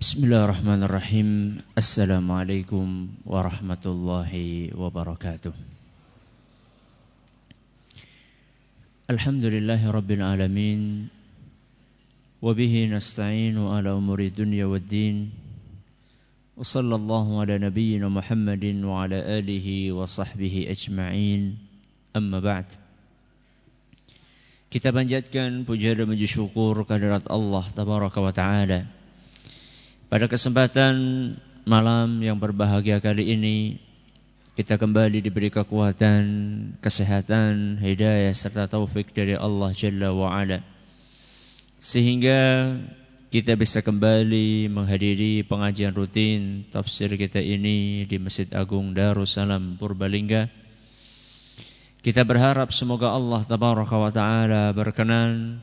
بسم الله الرحمن الرحيم السلام عليكم ورحمة الله وبركاته الحمد لله رب العالمين وبه نستعين على أمور الدنيا والدين وصلى الله على نبينا محمد وعلى آله وصحبه أجمعين أما بعد Kita panjatkan puja dan puji syukur Tabaraka wa Ta'ala. Pada kesempatan malam yang berbahagia kali ini kita kembali diberi kekuatan, kesehatan, hidayah serta taufik dari Allah Jalla wa Ala. Sehingga kita bisa kembali menghadiri pengajian rutin tafsir kita ini di Masjid Agung Darussalam Purbalingga. Kita berharap semoga Allah Tabaraka wa Ta'ala berkenan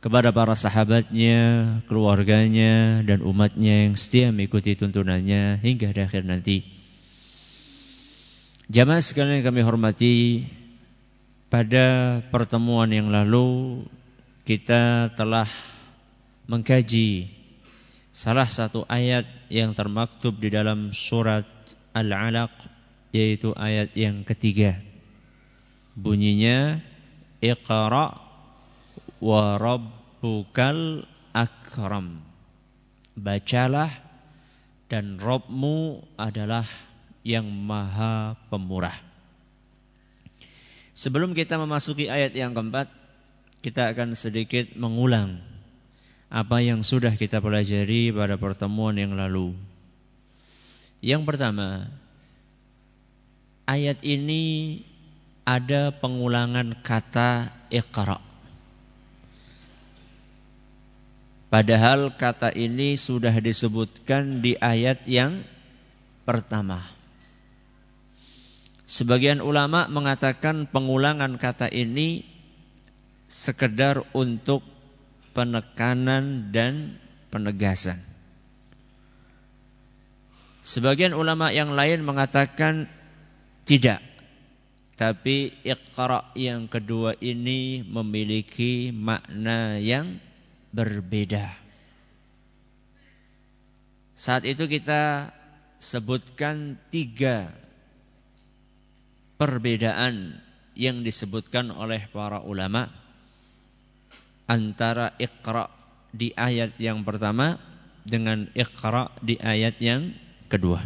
kepada para sahabatnya, keluarganya, dan umatnya yang setia mengikuti tuntunannya hingga di akhir nanti. Jamaah sekalian yang kami hormati, pada pertemuan yang lalu kita telah mengkaji salah satu ayat yang termaktub di dalam surat Al-Alaq yaitu ayat yang ketiga. Bunyinya Iqra wa rabbukal akram. Bacalah dan Robmu adalah yang maha pemurah. Sebelum kita memasuki ayat yang keempat, kita akan sedikit mengulang apa yang sudah kita pelajari pada pertemuan yang lalu. Yang pertama, ayat ini ada pengulangan kata iqra. Padahal kata ini sudah disebutkan di ayat yang pertama. Sebagian ulama mengatakan pengulangan kata ini sekedar untuk penekanan dan penegasan. Sebagian ulama yang lain mengatakan tidak. Tapi iqra yang kedua ini memiliki makna yang berbeda. Saat itu kita sebutkan tiga perbedaan yang disebutkan oleh para ulama antara iqra di ayat yang pertama dengan iqra di ayat yang kedua.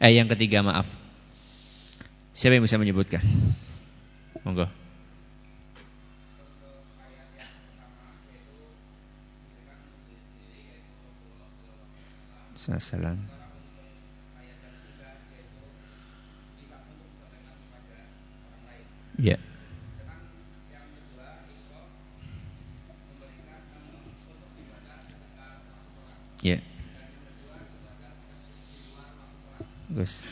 Eh yang ketiga maaf. Siapa yang bisa menyebutkan? Monggo. Salam. Ya. Ya. Gus.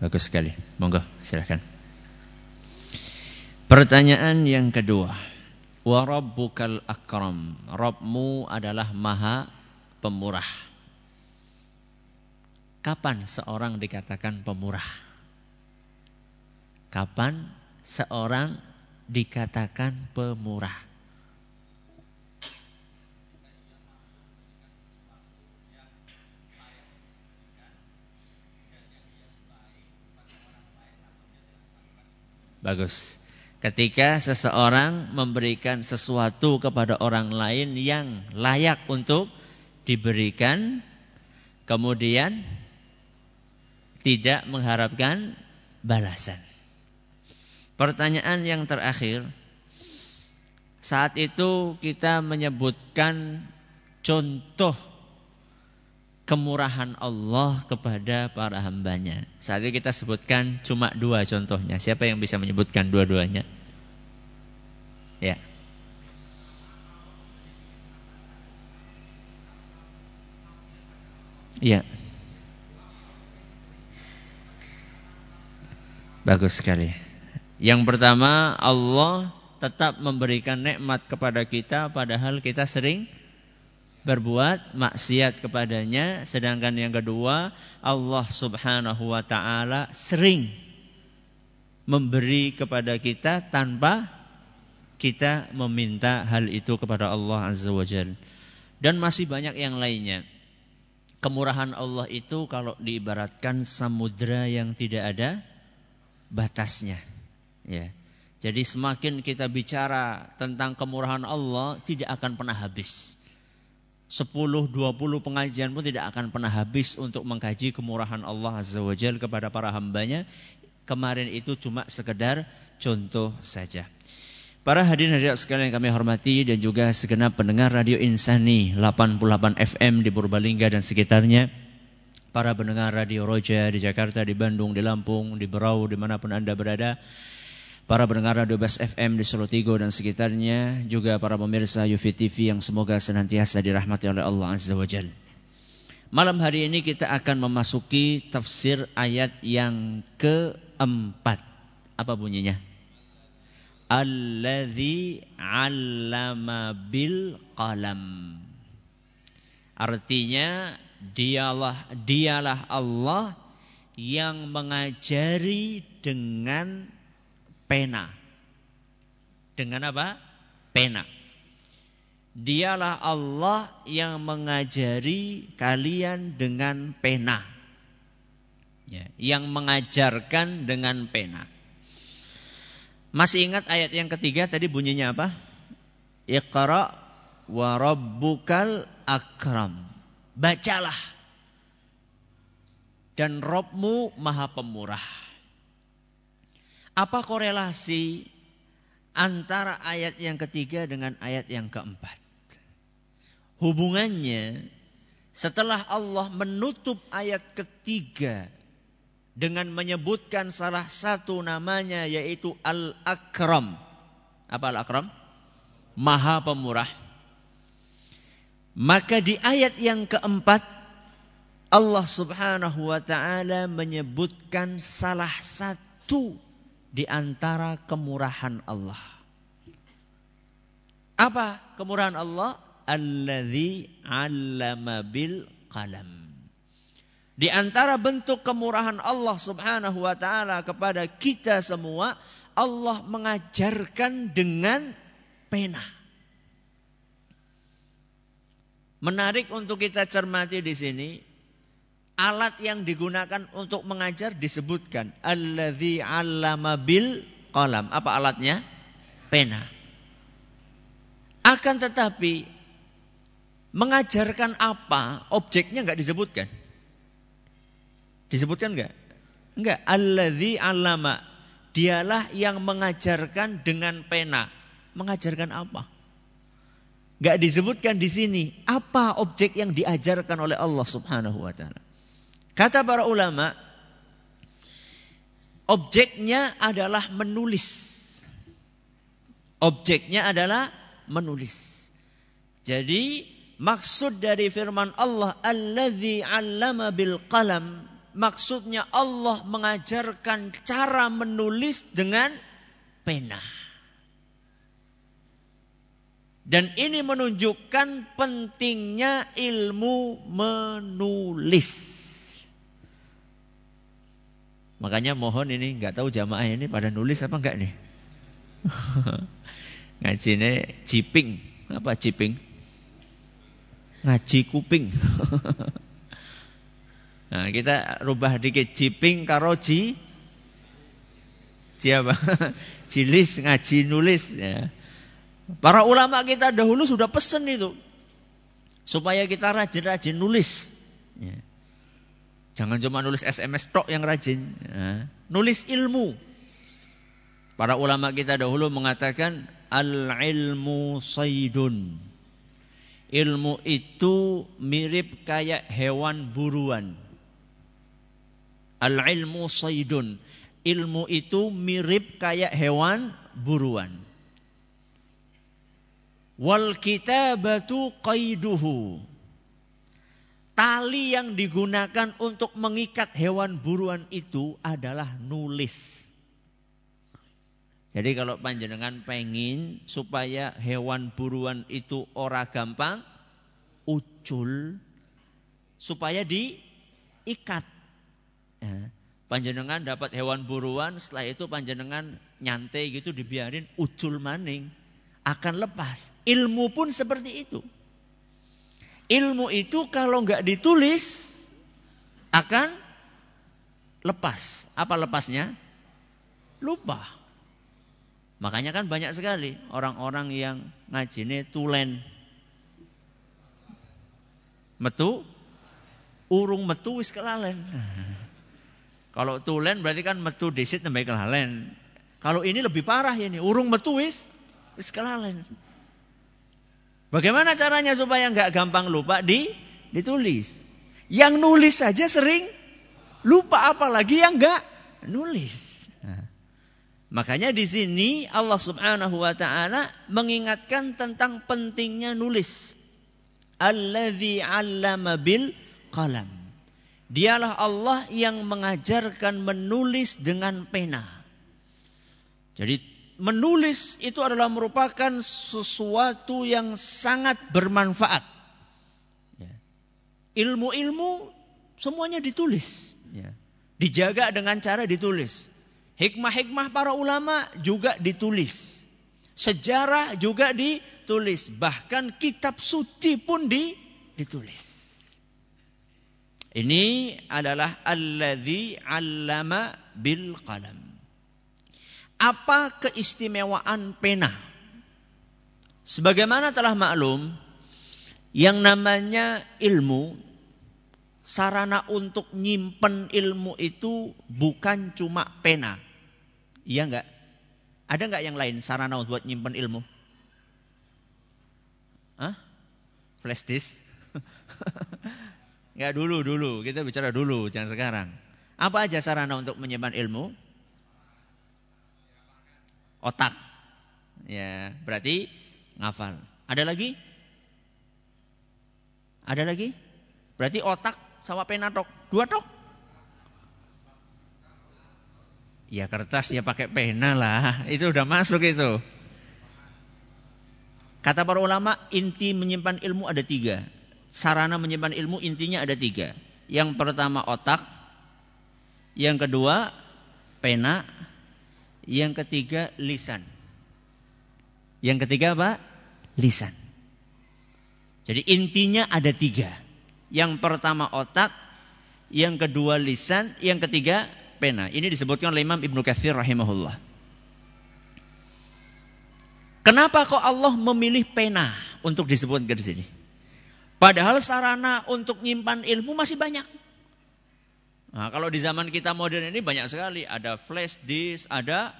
Bagus sekali. Monggo, silakan. Pertanyaan yang kedua. Wa rabbukal akram. Rabbmu adalah maha pemurah. Kapan seorang dikatakan pemurah? Kapan seorang dikatakan pemurah? Bagus. Ketika seseorang memberikan sesuatu kepada orang lain yang layak untuk diberikan, kemudian tidak mengharapkan balasan. Pertanyaan yang terakhir, saat itu kita menyebutkan contoh kemurahan Allah kepada para hambanya. Saat ini kita sebutkan cuma dua contohnya. Siapa yang bisa menyebutkan dua-duanya? Ya. Ya. Bagus sekali. Yang pertama, Allah tetap memberikan nikmat kepada kita padahal kita sering berbuat maksiat kepadanya sedangkan yang kedua Allah Subhanahu wa taala sering memberi kepada kita tanpa kita meminta hal itu kepada Allah Azza wa Jalla dan masih banyak yang lainnya. Kemurahan Allah itu kalau diibaratkan samudra yang tidak ada batasnya. Ya. Jadi semakin kita bicara tentang kemurahan Allah tidak akan pernah habis. 10-20 pengajian pun tidak akan pernah habis untuk mengkaji kemurahan Allah Azza wa Jal kepada para hambanya. Kemarin itu cuma sekedar contoh saja. Para hadirin hadirat sekalian yang kami hormati dan juga segenap pendengar Radio Insani 88 FM di Purbalingga dan sekitarnya. Para pendengar Radio Roja di Jakarta, di Bandung, di Lampung, di Berau, di mana pun Anda berada para pendengar Radio Bas FM di Solo Tigo dan sekitarnya, juga para pemirsa Yufi TV yang semoga senantiasa dirahmati oleh Allah Azza wa Jal. Malam hari ini kita akan memasuki tafsir ayat yang keempat. Apa bunyinya? Alladhi 'allama bil qalam. Artinya dialah dialah Allah yang mengajari dengan pena. Dengan apa? Pena. Dialah Allah yang mengajari kalian dengan pena. Ya, yang mengajarkan dengan pena. Masih ingat ayat yang ketiga tadi bunyinya apa? Iqra wa rabbukal akram. Bacalah. Dan Robmu maha pemurah. Apa korelasi antara ayat yang ketiga dengan ayat yang keempat? Hubungannya setelah Allah menutup ayat ketiga dengan menyebutkan salah satu namanya yaitu Al-Akram. Apa Al-Akram? Maha Pemurah. Maka di ayat yang keempat Allah Subhanahu wa taala menyebutkan salah satu di antara kemurahan Allah. Apa kemurahan Allah? Alladzi 'allama bil qalam. Di antara bentuk kemurahan Allah Subhanahu wa taala kepada kita semua, Allah mengajarkan dengan pena. Menarik untuk kita cermati di sini, alat yang digunakan untuk mengajar disebutkan alladzi 'allama bil qalam. Apa alatnya? Pena. Akan tetapi mengajarkan apa? Objeknya enggak disebutkan. Disebutkan enggak? Enggak. Alladzi 'allama. Dialah yang mengajarkan dengan pena. Mengajarkan apa? Enggak disebutkan di sini apa objek yang diajarkan oleh Allah Subhanahu wa taala. Kata para ulama, objeknya adalah menulis. Objeknya adalah menulis. Jadi maksud dari firman Allah alladzi 'allama bil qalam maksudnya Allah mengajarkan cara menulis dengan pena. Dan ini menunjukkan pentingnya ilmu menulis. Makanya mohon ini nggak tahu jamaah ini pada nulis apa enggak nih? Ngaji ini ciping. Apa ciping? Ngaji kuping. nah, kita rubah dikit ciping karo ji siapa? Cilis ngaji nulis ya. Para ulama kita dahulu sudah pesen itu supaya kita rajin-rajin nulis. Ya. Jangan cuma nulis SMS tok yang rajin. Ya. Nulis ilmu. Para ulama kita dahulu mengatakan al-ilmu saydun. Ilmu itu mirip kayak hewan buruan. Al-ilmu saydun. Ilmu itu mirip kayak hewan buruan. Wal kitabatu qaiduhu. Tali yang digunakan untuk mengikat hewan buruan itu adalah nulis. Jadi kalau panjenengan pengen supaya hewan buruan itu ora gampang ucul supaya diikat. Ya. Panjenengan dapat hewan buruan, setelah itu panjenengan nyantai gitu dibiarin ucul maning akan lepas. Ilmu pun seperti itu. Ilmu itu kalau nggak ditulis akan lepas. Apa lepasnya? Lupa. Makanya kan banyak sekali orang-orang yang ngajine tulen. Metu, urung metu wis kelalen. Kalau tulen berarti kan metu disit sampai kelalen. Kalau ini lebih parah ini, urung metu wis wis kelalen. Bagaimana caranya supaya nggak gampang lupa di ditulis. Yang nulis saja sering lupa apalagi yang nggak nulis. Nah. Makanya di sini Allah Subhanahu wa taala mengingatkan tentang pentingnya nulis. Allazi 'allama bil qalam. Dialah Allah yang mengajarkan menulis dengan pena. Jadi menulis itu adalah merupakan sesuatu yang sangat bermanfaat. Ya. Ilmu-ilmu semuanya ditulis. Ya. Dijaga dengan cara ditulis. Hikmah-hikmah para ulama juga ditulis. Sejarah juga ditulis. Bahkan kitab suci pun di, ditulis. Ini adalah alladzi 'allama bil qalam. Apa keistimewaan pena? Sebagaimana telah maklum, yang namanya ilmu sarana untuk nyimpen ilmu itu bukan cuma pena. Iya enggak? Ada enggak yang lain sarana buat nyimpan ilmu? Hah? Flash disk? enggak dulu dulu, kita bicara dulu, jangan sekarang. Apa aja sarana untuk menyimpan ilmu? Otak. Ya, berarti ngafal. Ada lagi? Ada lagi? Berarti otak sama pena tok. Dua tok. Ya kertas ya pakai pena lah. Itu udah masuk itu. Kata para ulama, inti menyimpan ilmu ada tiga. Sarana menyimpan ilmu intinya ada tiga. Yang pertama otak. Yang kedua pena. Yang ketiga lisan. Yang ketiga apa? Lisan. Jadi intinya ada tiga. Yang pertama otak. Yang kedua lisan. Yang ketiga pena. Ini disebutkan oleh Imam Ibnu Katsir rahimahullah. Kenapa kok Allah memilih pena untuk disebutkan di sini? Padahal sarana untuk nyimpan ilmu masih banyak. Nah, kalau di zaman kita modern ini banyak sekali, ada flash disk, ada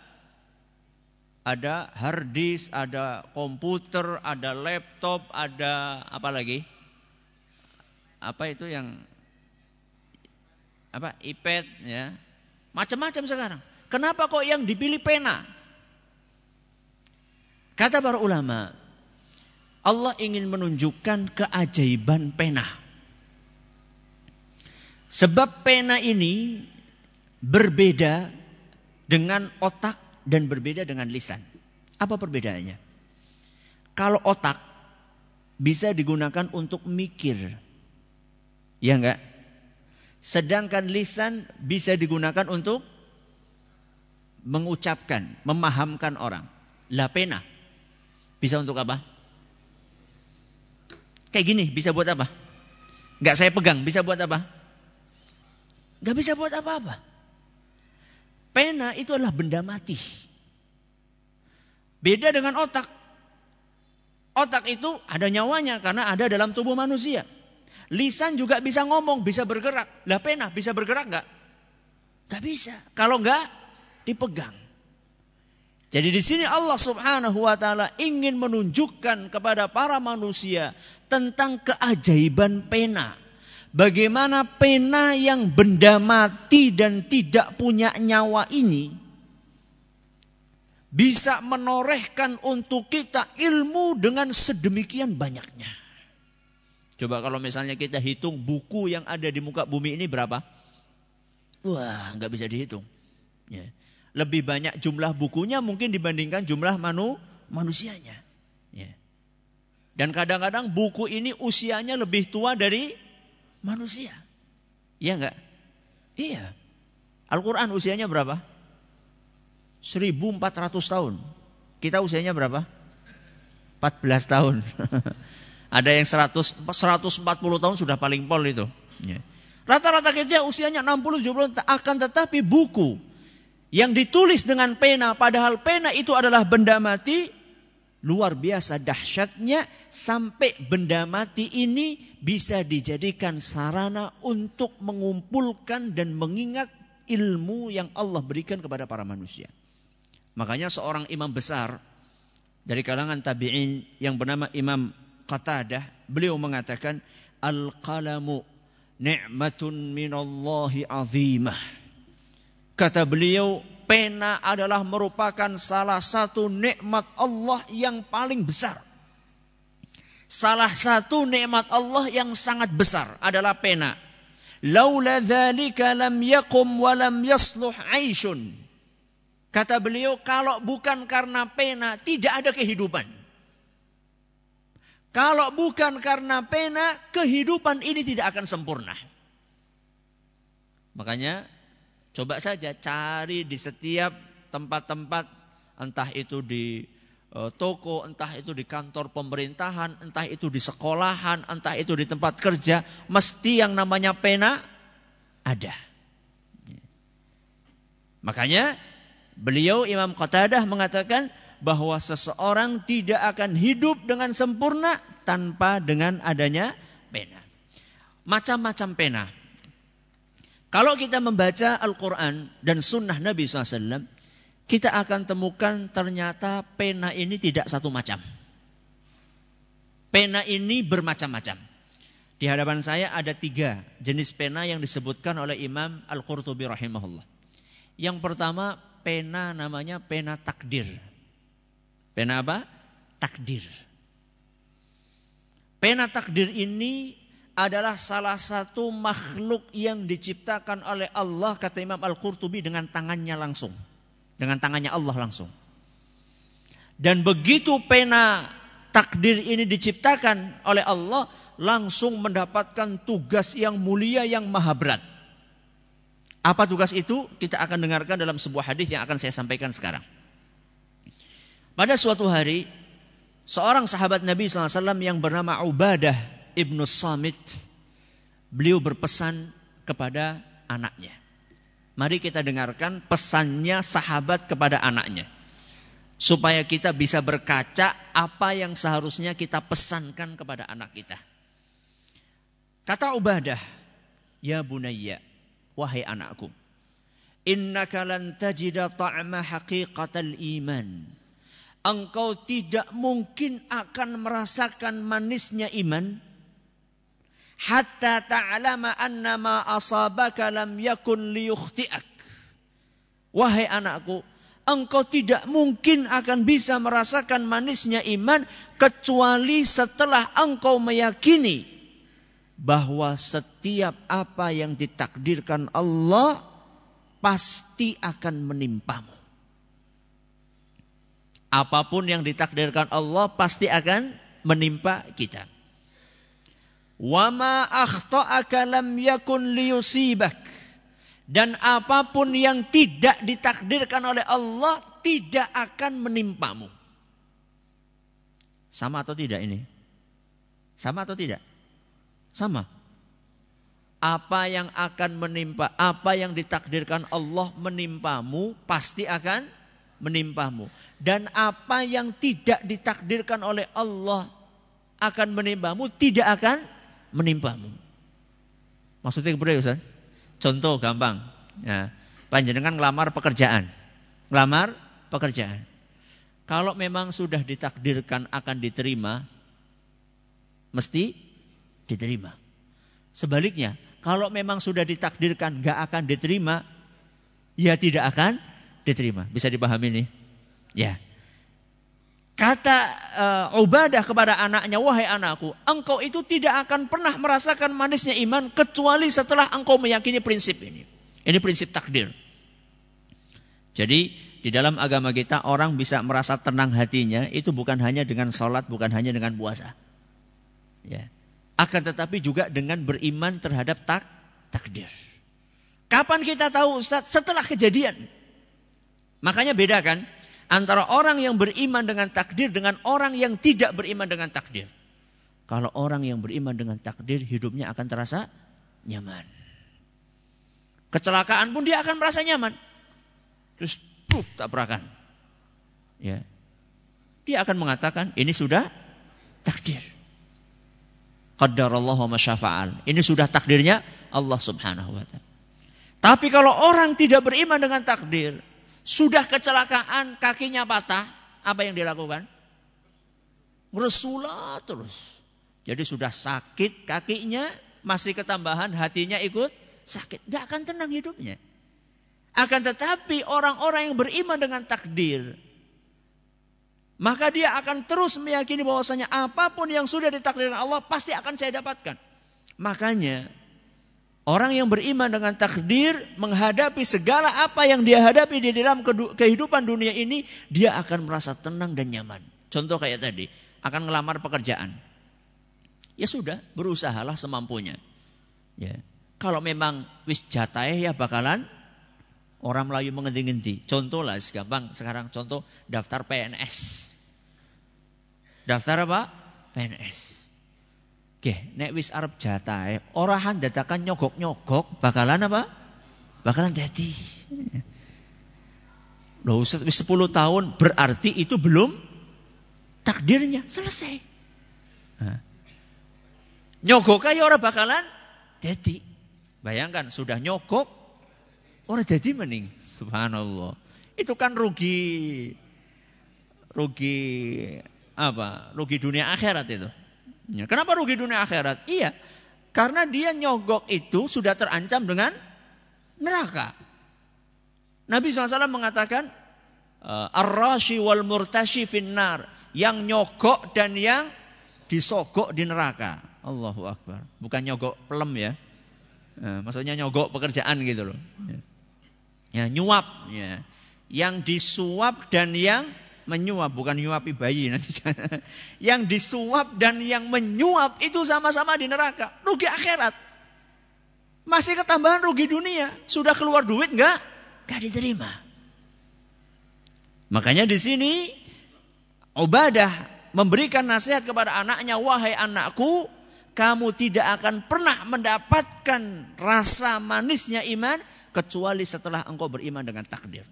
ada hard disk, ada komputer, ada laptop, ada apa lagi? Apa itu yang apa iPad ya Macam-macam sekarang. Kenapa kok yang dipilih pena? Kata para ulama, Allah ingin menunjukkan keajaiban pena. Sebab pena ini berbeda dengan otak dan berbeda dengan lisan. Apa perbedaannya? Kalau otak bisa digunakan untuk mikir. Ya enggak? Sedangkan lisan bisa digunakan untuk mengucapkan, memahamkan orang. La pena bisa untuk apa? Kayak gini bisa buat apa? Gak saya pegang bisa buat apa? Gak bisa buat apa-apa. Pena itu adalah benda mati. Beda dengan otak. Otak itu ada nyawanya karena ada dalam tubuh manusia. Lisan juga bisa ngomong, bisa bergerak. Lah pena bisa bergerak nggak? Gak bisa. Kalau nggak dipegang. Jadi di sini Allah Subhanahu wa taala ingin menunjukkan kepada para manusia tentang keajaiban pena. Bagaimana pena yang benda mati dan tidak punya nyawa ini bisa menorehkan untuk kita ilmu dengan sedemikian banyaknya. Coba kalau misalnya kita hitung buku yang ada di muka bumi ini berapa? Wah, nggak bisa dihitung. Ya. Lebih banyak jumlah bukunya mungkin dibandingkan jumlah manu, manusianya. Ya. Dan kadang-kadang buku ini usianya lebih tua dari manusia. Iya enggak? Iya. Al-Quran usianya berapa? 1400 tahun. Kita usianya berapa? 14 tahun. Ada yang 100, 140 tahun sudah paling pol itu. Ya. Rata-rata kita usianya 60, 70 akan tetapi buku yang ditulis dengan pena padahal pena itu adalah benda mati luar biasa dahsyatnya sampai benda mati ini bisa dijadikan sarana untuk mengumpulkan dan mengingat ilmu yang Allah berikan kepada para manusia. Makanya seorang imam besar dari kalangan tabi'in yang bernama Imam Qatadah, beliau mengatakan al-qalamu ni'matun minallahi azimah. Kata beliau, pena adalah merupakan salah satu nikmat Allah yang paling besar. Salah satu nikmat Allah yang sangat besar adalah pena. Laula dzalika lam yakum wa lam yasluh aishun. Kata beliau, kalau bukan karena pena, tidak ada kehidupan. Kalau bukan karena pena, kehidupan ini tidak akan sempurna. Makanya, coba saja cari di setiap tempat-tempat, entah itu di Eh, toko, entah itu di kantor pemerintahan, entah itu di sekolahan, entah itu di tempat kerja, mesti yang namanya pena ada. Makanya beliau Imam Qatadah mengatakan bahwa seseorang tidak akan hidup dengan sempurna tanpa dengan adanya pena. Macam-macam pena. Kalau kita membaca Al-Quran dan Sunnah Nabi SAW, kita akan temukan ternyata pena ini tidak satu macam. Pena ini bermacam-macam. Di hadapan saya ada tiga jenis pena yang disebutkan oleh Imam Al-Qurtubi rahimahullah. Yang pertama pena namanya pena takdir. Pena apa? Takdir. Pena takdir ini adalah salah satu makhluk yang diciptakan oleh Allah kata Imam Al-Qurtubi dengan tangannya langsung dengan tangannya Allah langsung. Dan begitu pena takdir ini diciptakan oleh Allah, langsung mendapatkan tugas yang mulia yang maha berat. Apa tugas itu? Kita akan dengarkan dalam sebuah hadis yang akan saya sampaikan sekarang. Pada suatu hari, seorang sahabat Nabi SAW yang bernama Ubadah ibnu Samit, beliau berpesan kepada anaknya. Mari kita dengarkan pesannya sahabat kepada anaknya. Supaya kita bisa berkaca apa yang seharusnya kita pesankan kepada anak kita. Kata Ubadah, Ya bunayya, wahai anakku. Innaka lan tajida ta'ma haqiqatal iman. Engkau tidak mungkin akan merasakan manisnya iman hatta ta'lama anna ma asabaka lam yakun liyukhti'ak. Wahai anakku, engkau tidak mungkin akan bisa merasakan manisnya iman kecuali setelah engkau meyakini bahwa setiap apa yang ditakdirkan Allah pasti akan menimpamu. Apa pun yang ditakdirkan Allah pasti akan menimpa kita. Wama akhta'aka lam yakun liyusibak. Dan apa pun yang tidak ditakdirkan oleh Allah tidak akan menimpamu. Sama atau tidak ini? Sama atau tidak? Sama. Apa yang akan menimpa, apa yang ditakdirkan Allah menimpamu, pasti akan menimpamu. Dan apa yang tidak ditakdirkan oleh Allah akan menimpamu, tidak akan menimpamu. Maksudnya kepada Ustaz? Contoh gampang. Ya. Panjenengan ngelamar pekerjaan. Ngelamar pekerjaan. Kalau memang sudah ditakdirkan akan diterima, mesti diterima. Sebaliknya, kalau memang sudah ditakdirkan gak akan diterima, ya tidak akan diterima. Bisa dipahami nih? Ya. Kata uh, Ubadah kepada anaknya, wahai anakku, engkau itu tidak akan pernah merasakan manisnya iman kecuali setelah engkau meyakini prinsip ini. Ini prinsip takdir. Jadi di dalam agama kita orang bisa merasa tenang hatinya itu bukan hanya dengan sholat, bukan hanya dengan puasa. Ya. Akan tetapi juga dengan beriman terhadap tak takdir. Kapan kita tahu Ustaz? Setelah kejadian. Makanya beda kan? Antara orang yang beriman dengan takdir dengan orang yang tidak beriman dengan takdir. Kalau orang yang beriman dengan takdir, hidupnya akan terasa nyaman. Kecelakaan pun dia akan merasa nyaman. Terus puf, tabrakan. Ya. Dia akan mengatakan, ini sudah takdir. Qaddarallahu masyafa'al. Ini sudah takdirnya Allah subhanahu wa ta'ala. Tapi kalau orang tidak beriman dengan takdir, sudah kecelakaan, kakinya patah, apa yang dilakukan? Meresula terus. Jadi sudah sakit kakinya, masih ketambahan hatinya ikut sakit. Gak akan tenang hidupnya. Akan tetapi orang-orang yang beriman dengan takdir, maka dia akan terus meyakini bahwasanya apa pun yang sudah ditakdirkan Allah pasti akan saya dapatkan. Makanya Orang yang beriman dengan takdir menghadapi segala apa yang dia hadapi di dalam kehidupan dunia ini, dia akan merasa tenang dan nyaman. Contoh kayak tadi, akan ngelamar pekerjaan. Ya sudah, berusahalah semampunya. Ya. Kalau memang wis jatahe ya bakalan orang Melayu menghenti-henti. Contoh lah, gampang sekarang contoh daftar PNS. Daftar apa? PNS. Oke, nek wis arep jatahe, orahan dadakan nyogok-nyogok, bakalan apa? Bakalan jadi. Loh, wis 10 tahun berarti itu belum takdirnya selesai. Nyogok kaya orang bakalan jadi. Bayangkan sudah nyogok orang jadi mending. Subhanallah. Itu kan rugi rugi apa? Rugi dunia akhirat itu. Ya, kenapa rugi dunia akhirat? Iya, karena dia nyogok itu sudah terancam dengan neraka. Nabi SAW mengatakan, eh, Ar-rashi wal murtashi finnar. Yang nyogok dan yang disogok di neraka. Allahu Akbar. Bukan nyogok pelem ya. Nah, maksudnya nyogok pekerjaan gitu loh. Ya nyuap. Ya. Yang disuap dan yang menyuap bukan nyuapi bayi nanti. yang disuap dan yang menyuap itu sama-sama di neraka. Rugi akhirat. Masih ketambahan rugi dunia. Sudah keluar duit enggak? Enggak diterima. Makanya di sini Ubadah memberikan nasihat kepada anaknya, "Wahai anakku, kamu tidak akan pernah mendapatkan rasa manisnya iman kecuali setelah engkau beriman dengan takdir."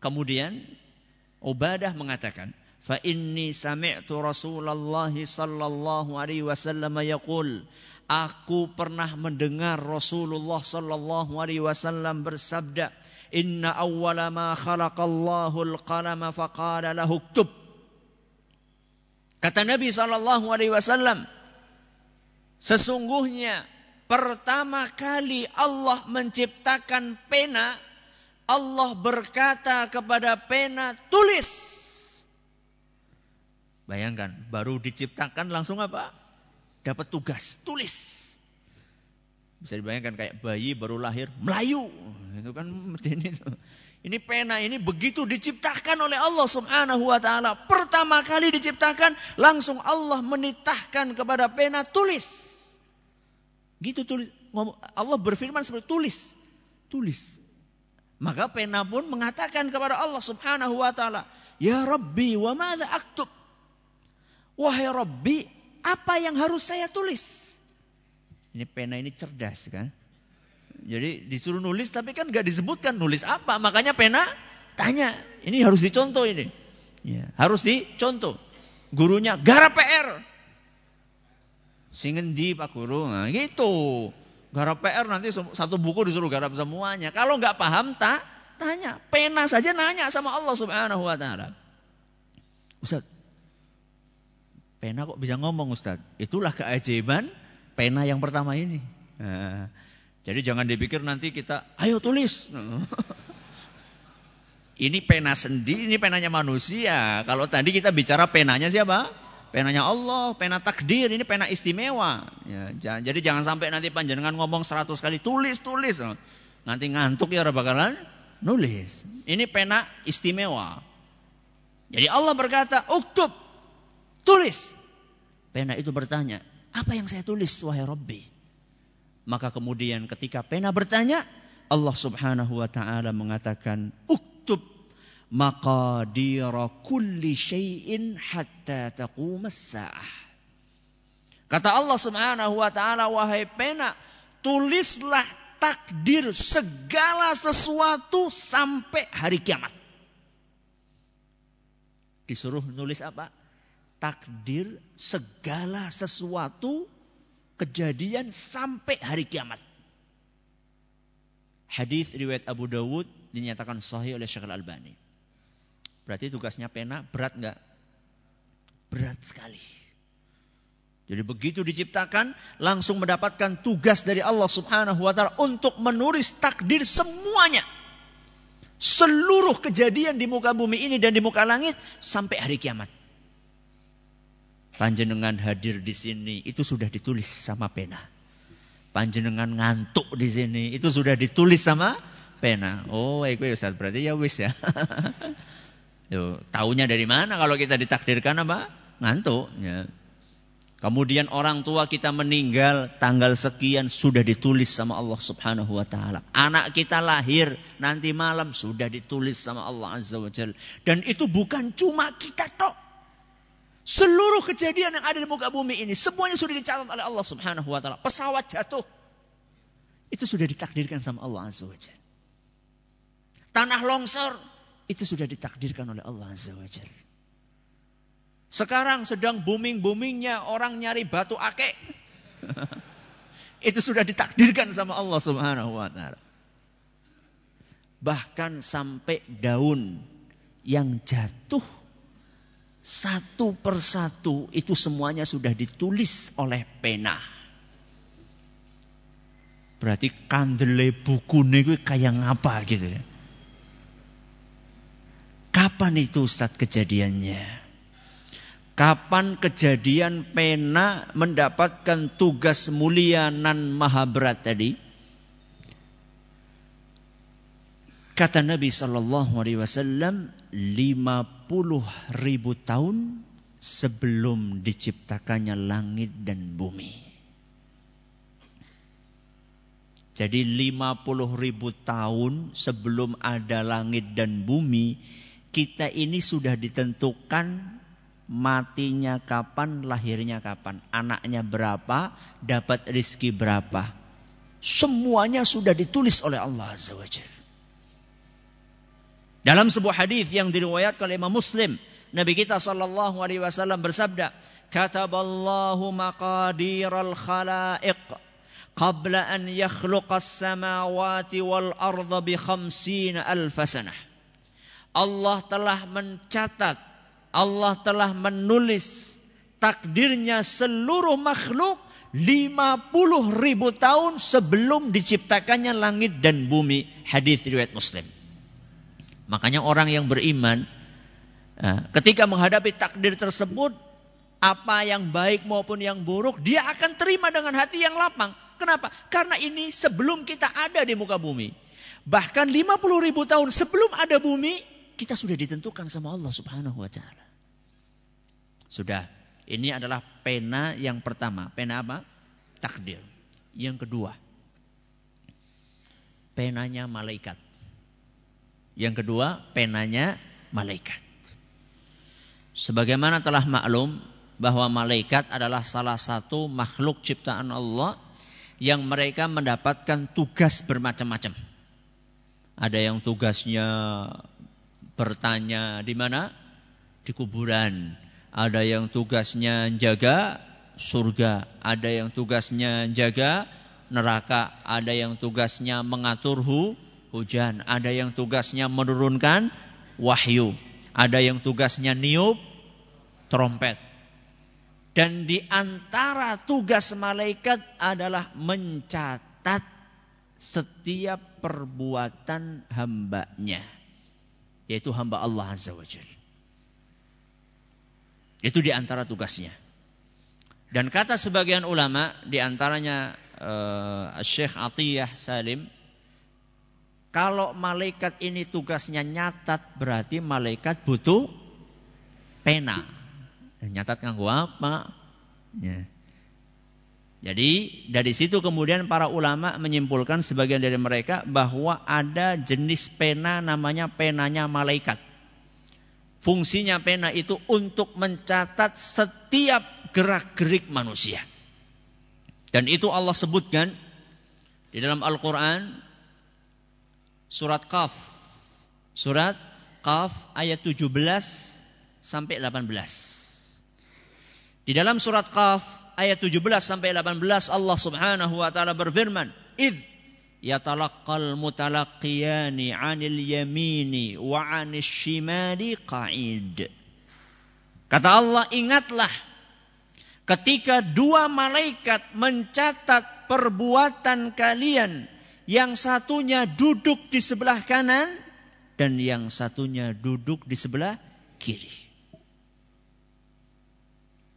Kemudian Ubadah mengatakan, "Fa inni sami'tu Rasulullah sallallahu alaihi wasallam yaqul" Aku pernah mendengar Rasulullah sallallahu alaihi wasallam bersabda, "Inna awwala ma khalaqallahu al-qalama faqala lahu uktub." Kata Nabi sallallahu alaihi wasallam, sesungguhnya pertama kali Allah menciptakan pena Allah berkata kepada pena, tulis. Bayangkan, baru diciptakan langsung apa? Dapat tugas, tulis. Bisa dibayangkan kayak bayi baru lahir, Melayu. Itu kan ini tuh. Ini pena ini begitu diciptakan oleh Allah Subhanahu wa taala. Pertama kali diciptakan, langsung Allah menitahkan kepada pena tulis. Gitu tulis. Allah berfirman seperti tulis. Tulis. Maka pena pun mengatakan kepada Allah Subhanahu wa taala, "Ya Rabbi, wa madza aktub?" Wahai Rabbi, apa yang harus saya tulis? Ini pena ini cerdas kan? Jadi disuruh nulis tapi kan gak disebutkan nulis apa. Makanya pena tanya. Ini harus dicontoh ini. Ya, harus dicontoh. Gurunya garap PR. Singendi Pak Guru. Nah, gitu. Garap PR nanti satu buku disuruh garap semuanya. Kalau nggak paham, tak tanya. Pena saja nanya sama Allah Subhanahu Wa Taala. Ustaz, pena kok bisa ngomong Ustaz? Itulah keajaiban pena yang pertama ini. Nah, jadi jangan dipikir nanti kita, ayo tulis. Ini pena sendiri, ini penanya manusia. Kalau tadi kita bicara penanya siapa? Penanya Allah, pena takdir, ini pena istimewa. Ya, jadi jangan sampai nanti panjenengan ngomong seratus kali tulis, tulis. Nanti ngantuk ya bakalan nulis. Ini pena istimewa. Jadi Allah berkata, "Uktub." Tulis. Pena itu bertanya, "Apa yang saya tulis wahai Rabbi?" Maka kemudian ketika pena bertanya, Allah Subhanahu wa taala mengatakan, "Uktub maqadira kulli syai'in hatta taqumas sa'ah." Kata Allah Subhanahu wa taala, "Wahai pena, tulislah takdir segala sesuatu sampai hari kiamat." Disuruh nulis apa? Takdir segala sesuatu kejadian sampai hari kiamat. Hadis riwayat Abu Dawud dinyatakan sahih oleh Syekh Al-Albani. Berarti tugasnya pena berat nggak? Berat sekali. Jadi begitu diciptakan langsung mendapatkan tugas dari Allah Subhanahu wa taala untuk menulis takdir semuanya seluruh kejadian di muka bumi ini dan di muka langit sampai hari kiamat. Panjenengan hadir di sini itu sudah ditulis sama pena. Panjenengan ngantuk di sini itu sudah ditulis sama pena. Oh, iku ya Ustaz berarti ya wis ya. Yo, dari mana kalau kita ditakdirkan apa? Ngantuk ya. Kemudian orang tua kita meninggal tanggal sekian sudah ditulis sama Allah Subhanahu wa taala. Anak kita lahir nanti malam sudah ditulis sama Allah Azza wa. Dan itu bukan cuma kita tok. Seluruh kejadian yang ada di muka bumi ini semuanya sudah dicatat oleh Allah Subhanahu wa taala. Pesawat jatuh itu sudah ditakdirkan sama Allah Azza wa. Tanah longsor itu sudah ditakdirkan oleh Allah Azza wa Jalla. Sekarang sedang booming-boomingnya orang nyari batu akek. Itu sudah ditakdirkan sama Allah Subhanahu wa taala. Bahkan sampai daun yang jatuh satu persatu itu semuanya sudah ditulis oleh pena. Berarti kandele buku ini kayak ngapa gitu ya. Kapan itu Ustaz kejadiannya? Kapan kejadian pena mendapatkan tugas mulia nan maha berat tadi? Kata Nabi Shallallahu Alaihi Wasallam, 50 ribu tahun sebelum diciptakannya langit dan bumi. Jadi 50 ribu tahun sebelum ada langit dan bumi, kita ini sudah ditentukan matinya kapan, lahirnya kapan, anaknya berapa, dapat rizki berapa. Semuanya sudah ditulis oleh Allah Azza wa Dalam sebuah hadis yang diriwayatkan oleh Imam Muslim, Nabi kita sallallahu alaihi wasallam bersabda, "Kataballahu maqadiral khalaiq qabla an yakhluqas samawati wal arda bi khamsina alf sanah." Allah telah mencatat Allah telah menulis takdirnya seluruh makhluk 50 ribu tahun sebelum diciptakannya langit dan bumi. Hadis riwayat Muslim. Makanya orang yang beriman eh, ketika menghadapi takdir tersebut apa yang baik maupun yang buruk dia akan terima dengan hati yang lapang. Kenapa? Karena ini sebelum kita ada di muka bumi. Bahkan 50 ribu tahun sebelum ada bumi, kita sudah ditentukan sama Allah Subhanahu wa taala. Sudah. Ini adalah pena yang pertama. Pena apa? Takdir. Yang kedua. Penanya malaikat. Yang kedua, penanya malaikat. Sebagaimana telah maklum bahwa malaikat adalah salah satu makhluk ciptaan Allah yang mereka mendapatkan tugas bermacam-macam. Ada yang tugasnya bertanya di mana? Di kuburan. Ada yang tugasnya jaga surga, ada yang tugasnya jaga neraka, ada yang tugasnya mengatur hu, hujan, ada yang tugasnya menurunkan wahyu, ada yang tugasnya niup trompet. Dan di antara tugas malaikat adalah mencatat setiap perbuatan hambanya. Yaitu hamba Allah Azza wa Jalla. Itu di antara tugasnya. Dan kata sebagian ulama, di antaranya uh, Syekh Atiyah Salim, kalau malaikat ini tugasnya nyatat, berarti malaikat butuh pena. Nyatat nganggo apa? Ya. Jadi dari situ kemudian para ulama menyimpulkan sebagian dari mereka bahwa ada jenis pena namanya penanya malaikat. Fungsinya pena itu untuk mencatat setiap gerak-gerik manusia. Dan itu Allah sebutkan di dalam Al-Quran surat Qaf. Surat Qaf ayat 17 sampai 18. Di dalam surat Qaf ayat 17 sampai 18 Allah Subhanahu wa taala berfirman, "Idz yatalaqqal mutalaqqiyani 'anil yamini wa 'anil shimali qa'id. Kata Allah, ingatlah ketika dua malaikat mencatat perbuatan kalian, yang satunya duduk di sebelah kanan dan yang satunya duduk di sebelah kiri.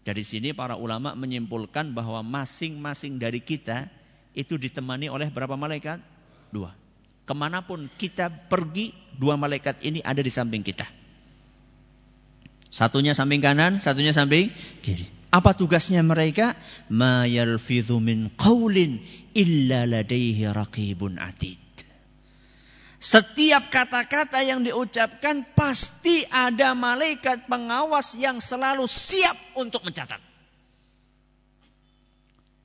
Dari sini para ulama menyimpulkan bahwa masing-masing dari kita itu ditemani oleh berapa malaikat? Dua. Ke mana pun kita pergi, dua malaikat ini ada di samping kita. Satunya samping kanan, satunya samping kiri. Apa tugasnya mereka? Ma min qawlin illa ladaihi raqibun atid. Setiap kata-kata yang diucapkan pasti ada malaikat pengawas yang selalu siap untuk mencatat.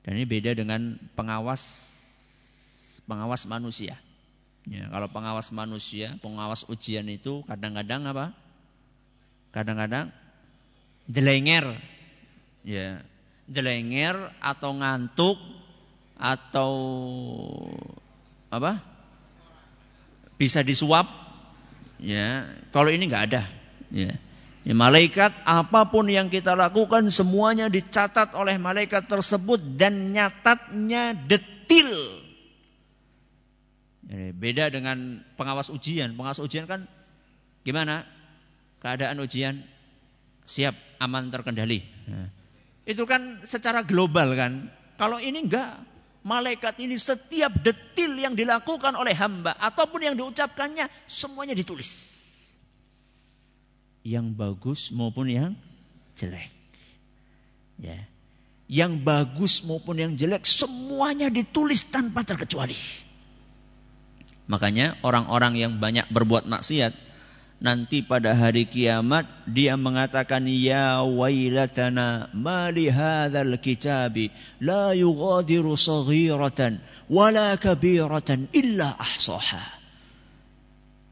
Dan ini beda dengan pengawas pengawas manusia. Ya, kalau pengawas manusia, pengawas ujian itu kadang-kadang apa? Kadang-kadang delenger. Ya, delenger atau ngantuk atau apa? Bisa disuap. Ya, kalau ini nggak ada. Ya. Ya, malaikat apa pun yang kita lakukan semuanya dicatat oleh malaikat tersebut dan nyatatnya detil. Ya, beda dengan pengawas ujian. Pengawas ujian kan gimana? Keadaan ujian siap, aman, terkendali. Ya. Itu kan secara global kan. Kalau ini enggak. Malaikat ini setiap detil yang dilakukan oleh hamba ataupun yang diucapkannya semuanya ditulis yang bagus maupun yang jelek. Ya. Yang bagus maupun yang jelek semuanya ditulis tanpa terkecuali. Makanya orang-orang yang banyak berbuat maksiat nanti pada hari kiamat dia mengatakan ya wailatana ma li hadzal kitabi la yughadiru saghiratan wala kabiratan illa ahsaha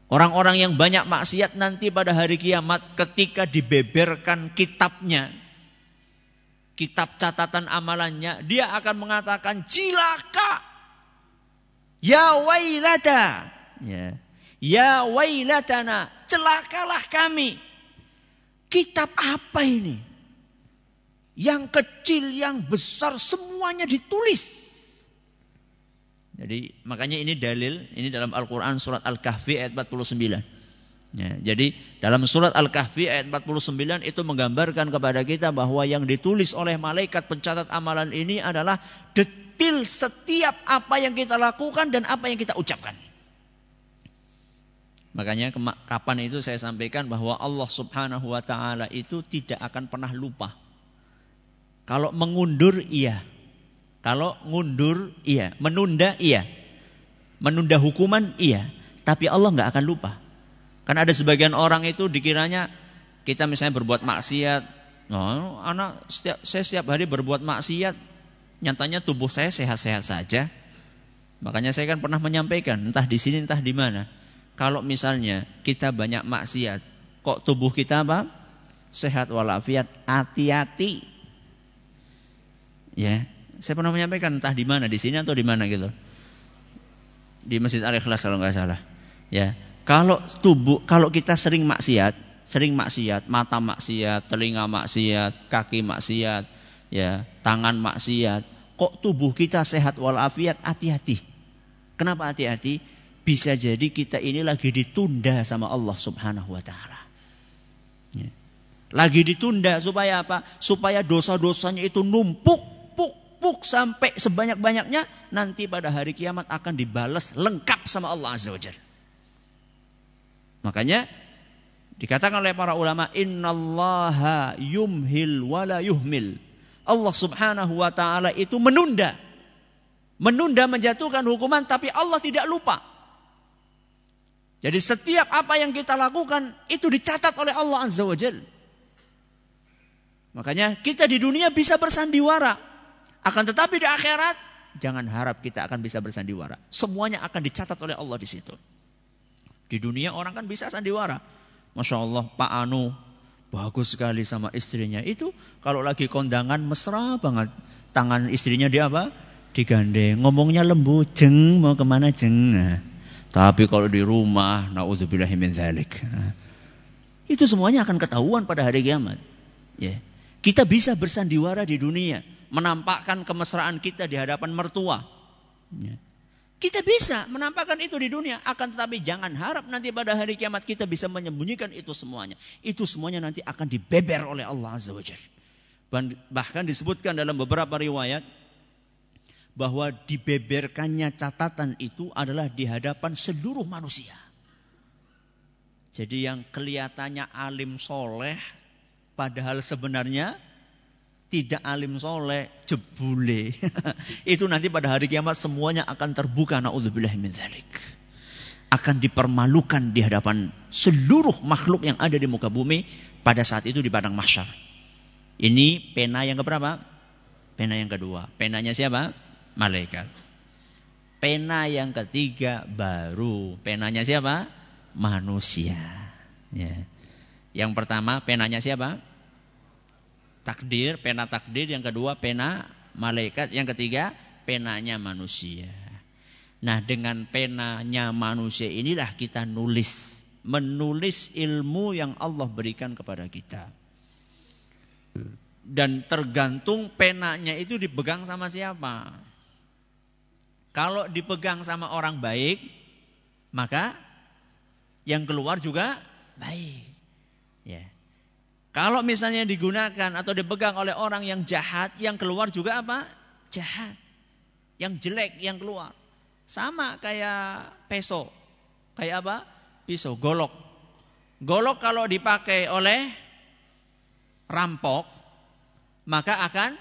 Orang-orang yang banyak maksiat nanti pada hari kiamat ketika dibeberkan kitabnya, kitab catatan amalannya, dia akan mengatakan cilaka. Ya wailata. Ya. Ya wailatana, celakalah kami. Kitab apa ini? Yang kecil, yang besar semuanya ditulis. Jadi makanya ini dalil ini dalam Al-Qur'an surat Al-Kahfi ayat 49. Ya, jadi dalam surat Al-Kahfi ayat 49 itu menggambarkan kepada kita bahwa yang ditulis oleh malaikat pencatat amalan ini adalah detil setiap apa yang kita lakukan dan apa yang kita ucapkan. Makanya kapan itu saya sampaikan bahwa Allah Subhanahu wa taala itu tidak akan pernah lupa. Kalau mengundur iya, kalau ngundur, iya. Menunda, iya. Menunda hukuman, iya. Tapi Allah nggak akan lupa. Karena ada sebagian orang itu dikiranya kita misalnya berbuat maksiat. Oh, anak setiap, saya setiap hari berbuat maksiat. Nyatanya tubuh saya sehat-sehat saja. Makanya saya kan pernah menyampaikan, entah di sini entah di mana. Kalau misalnya kita banyak maksiat, kok tubuh kita apa? Sehat walafiat, hati-hati. Ya, saya pernah menyampaikan entah di mana, di sini atau di mana gitu. Di Masjid Al-Ikhlas kalau nggak salah. Ya. Kalau tubuh, kalau kita sering maksiat, sering maksiat, mata maksiat, telinga maksiat, kaki maksiat, ya, tangan maksiat, kok tubuh kita sehat walafiat, hati-hati. Kenapa hati-hati? Bisa jadi kita ini lagi ditunda sama Allah Subhanahu wa taala. Ya. Lagi ditunda supaya apa? Supaya dosa-dosanya itu numpuk, puk, puk sampai sebanyak-banyaknya nanti pada hari kiamat akan dibalas lengkap sama Allah Azza wa. Makanya dikatakan oleh para ulama innallaha yumhil wala yuhmil. Allah Subhanahu wa taala itu menunda. Menunda menjatuhkan hukuman tapi Allah tidak lupa. Jadi setiap apa yang kita lakukan itu dicatat oleh Allah Azza wa Jal. Makanya kita di dunia bisa bersandiwara. Akan tetapi di akhirat jangan harap kita akan bisa bersandiwara. Semuanya akan dicatat oleh Allah di situ. Di dunia orang kan bisa sandiwara. Masya Allah Pak Anu bagus sekali sama istrinya. Itu kalau lagi kondangan mesra banget. Tangan istrinya dia apa? Digandeng. Ngomongnya lembut. Jeng mau ke mana jeng. Nah. Tapi kalau di rumah, naudzubillahi dzalik. Itu semuanya akan ketahuan pada hari kiamat. Ya. Kita bisa bersandiwara di dunia, menampakkan kemesraan kita di hadapan mertua. Ya. Kita bisa menampakkan itu di dunia, akan tetapi jangan harap nanti pada hari kiamat kita bisa menyembunyikan itu semuanya. Itu semuanya nanti akan dibeber oleh Allah Azza wa Bahkan disebutkan dalam beberapa riwayat, bahwa dibeberkannya catatan itu adalah di hadapan seluruh manusia. Jadi yang kelihatannya alim soleh, padahal sebenarnya tidak alim soleh, jebule. itu nanti pada hari kiamat semuanya akan terbuka. Naudzubillah min dzalik. Akan dipermalukan di hadapan seluruh makhluk yang ada di muka bumi pada saat itu di padang mahsyar. Ini pena yang keberapa? Pena yang kedua. Penanya siapa? Malaikat. Pena yang ketiga baru. Penanya siapa? Manusia. Ya. Yang pertama penanya siapa? Takdir, pena takdir. Yang kedua pena malaikat. Yang ketiga penanya manusia. Nah dengan penanya manusia inilah kita nulis. Menulis ilmu yang Allah berikan kepada kita. Dan tergantung penanya itu dipegang sama siapa. Kalau dipegang sama orang baik, maka yang keluar juga baik. Ya. Kalau misalnya digunakan atau dipegang oleh orang yang jahat, yang keluar juga apa? Jahat. Yang jelek yang keluar. Sama kayak peso. Kayak apa? Pisau, golok. Golok kalau dipakai oleh rampok, maka akan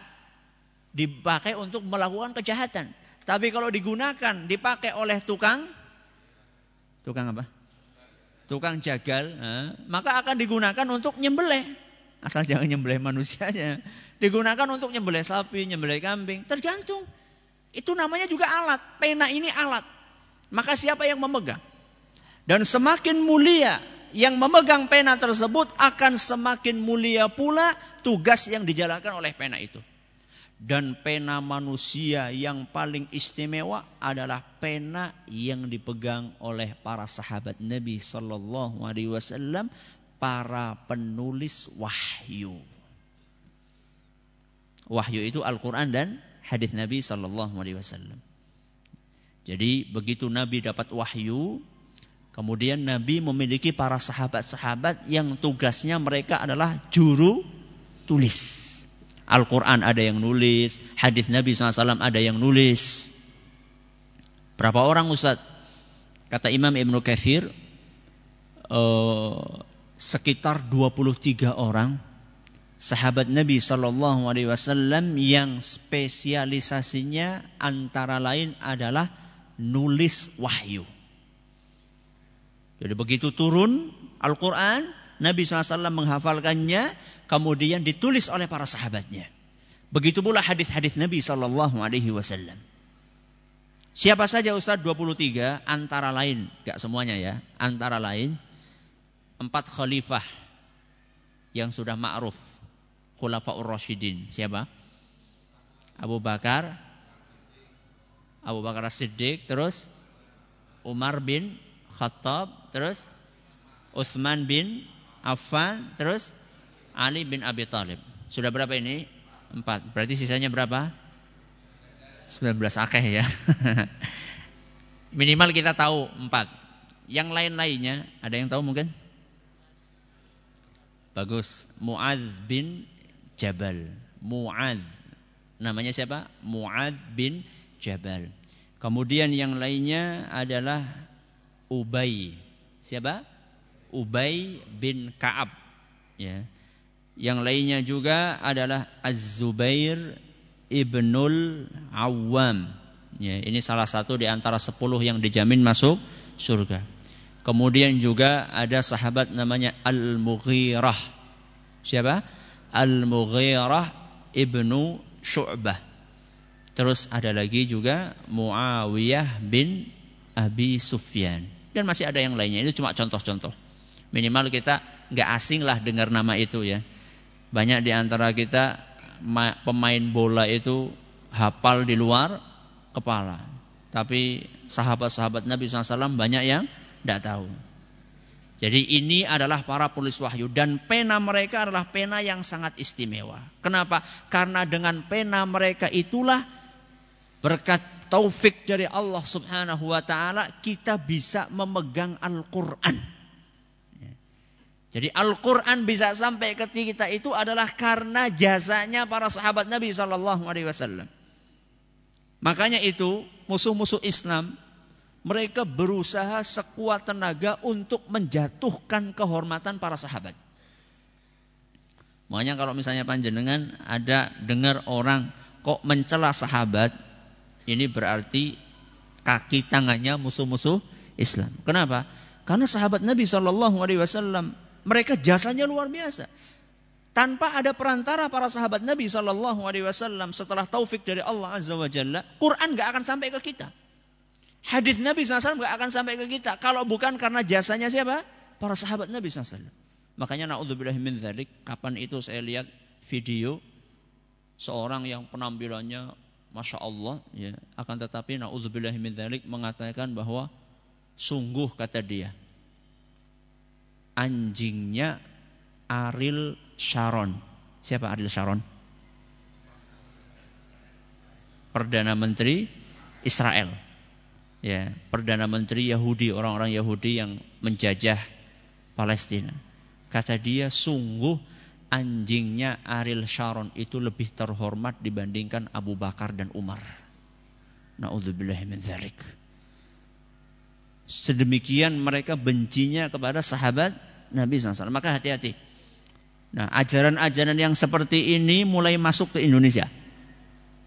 dipakai untuk melakukan kejahatan. Tapi kalau digunakan, dipakai oleh tukang, tukang apa? Tukang jagal, eh, maka akan digunakan untuk nyembelih. Asal jangan nyembelih manusianya. Digunakan untuk nyembelih sapi, nyembelih kambing. Tergantung. Itu namanya juga alat. Pena ini alat. Maka siapa yang memegang? Dan semakin mulia yang memegang pena tersebut akan semakin mulia pula tugas yang dijalankan oleh pena itu dan pena manusia yang paling istimewa adalah pena yang dipegang oleh para sahabat Nabi Sallallahu Alaihi Wasallam, para penulis wahyu. Wahyu itu Al-Quran dan hadis Nabi Sallallahu Alaihi Wasallam. Jadi begitu Nabi dapat wahyu, kemudian Nabi memiliki para sahabat-sahabat yang tugasnya mereka adalah juru tulis Al-Quran ada yang nulis, hadis Nabi SAW ada yang nulis. Berapa orang Ustaz? Kata Imam Ibnu Kathir, uh, sekitar 23 orang sahabat Nabi Shallallahu Alaihi Wasallam yang spesialisasinya antara lain adalah nulis wahyu. Jadi begitu turun Al-Quran, Nabi SAW menghafalkannya, kemudian ditulis oleh para sahabatnya. Begitu pula hadis-hadis Nabi Sallallahu Alaihi Wasallam. Siapa saja Ustaz 23 antara lain, gak semuanya ya, antara lain empat khalifah yang sudah ma'ruf Khulafaur Rasyidin. Siapa? Abu Bakar, Abu Bakar Siddiq, terus Umar bin Khattab, terus Utsman bin Affan, terus Ali bin Abi Thalib. Sudah berapa ini? Empat. Berarti sisanya berapa? 19 akeh ya. Minimal kita tahu empat. Yang lain-lainnya, ada yang tahu mungkin? Bagus. Mu'ad bin Jabal. Mu'ad. Namanya siapa? Mu'ad bin Jabal. Kemudian yang lainnya adalah Ubay. Siapa? Ubay bin Ka'ab. Ya. Yang lainnya juga adalah Az-Zubair ibnul Awam. Ya, ini salah satu di antara sepuluh yang dijamin masuk surga. Kemudian juga ada sahabat namanya Al-Mughirah. Siapa? Al-Mughirah ibnu Syu'bah. Terus ada lagi juga Muawiyah bin Abi Sufyan. Dan masih ada yang lainnya. Itu cuma contoh-contoh. Minimal kita nggak asing lah dengar nama itu ya. Banyak di antara kita pemain bola itu hafal di luar kepala. Tapi sahabat-sahabat Nabi SAW banyak yang tidak tahu. Jadi ini adalah para penulis wahyu dan pena mereka adalah pena yang sangat istimewa. Kenapa? Karena dengan pena mereka itulah berkat taufik dari Allah Subhanahu wa taala kita bisa memegang Al-Qur'an. Jadi Al-Quran bisa sampai ke kita itu adalah karena jasanya para sahabat Nabi Sallallahu Alaihi Wasallam. Makanya itu musuh-musuh Islam mereka berusaha sekuat tenaga untuk menjatuhkan kehormatan para sahabat. Makanya kalau misalnya panjenengan ada dengar orang kok mencela sahabat, ini berarti kaki tangannya musuh-musuh Islam. Kenapa? Karena sahabat Nabi Shallallahu Alaihi Wasallam mereka jasanya luar biasa. Tanpa ada perantara para sahabat Nabi Shallallahu Alaihi Wasallam setelah taufik dari Allah Azza wa Jalla, Quran gak akan sampai ke kita. Hadis Nabi SAW gak akan sampai ke kita. Kalau bukan karena jasanya siapa? Para sahabat Nabi SAW. Makanya naudzubillah min dzalik, kapan itu saya lihat video seorang yang penampilannya Masya Allah, ya, akan tetapi naudzubillah min dzalik mengatakan bahwa sungguh kata dia, anjingnya Ariel Sharon. Siapa Ariel Sharon? Perdana Menteri Israel. Ya, Perdana Menteri Yahudi, orang-orang Yahudi yang menjajah Palestina. Kata dia, sungguh anjingnya Ariel Sharon itu lebih terhormat dibandingkan Abu Bakar dan Umar. Min. Sedemikian mereka bencinya kepada sahabat Nabi SAW. Maka hati-hati. Nah, ajaran-ajaran yang seperti ini mulai masuk ke Indonesia.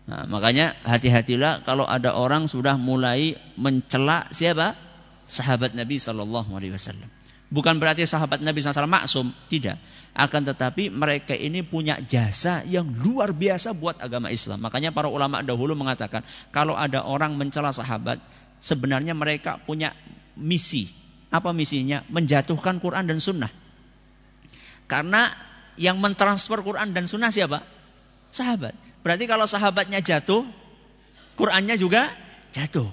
Nah, makanya hati-hatilah kalau ada orang sudah mulai mencela siapa? Sahabat Nabi Sallallahu Alaihi Wasallam. Bukan berarti sahabat Nabi SAW maksum, tidak. Akan tetapi mereka ini punya jasa yang luar biasa buat agama Islam. Makanya para ulama dahulu mengatakan, kalau ada orang mencela sahabat, sebenarnya mereka punya misi. Apa misinya? Menjatuhkan Quran dan Sunnah. Karena yang mentransfer Quran dan Sunnah siapa? Sahabat. Berarti kalau sahabatnya jatuh, Qurannya juga jatuh.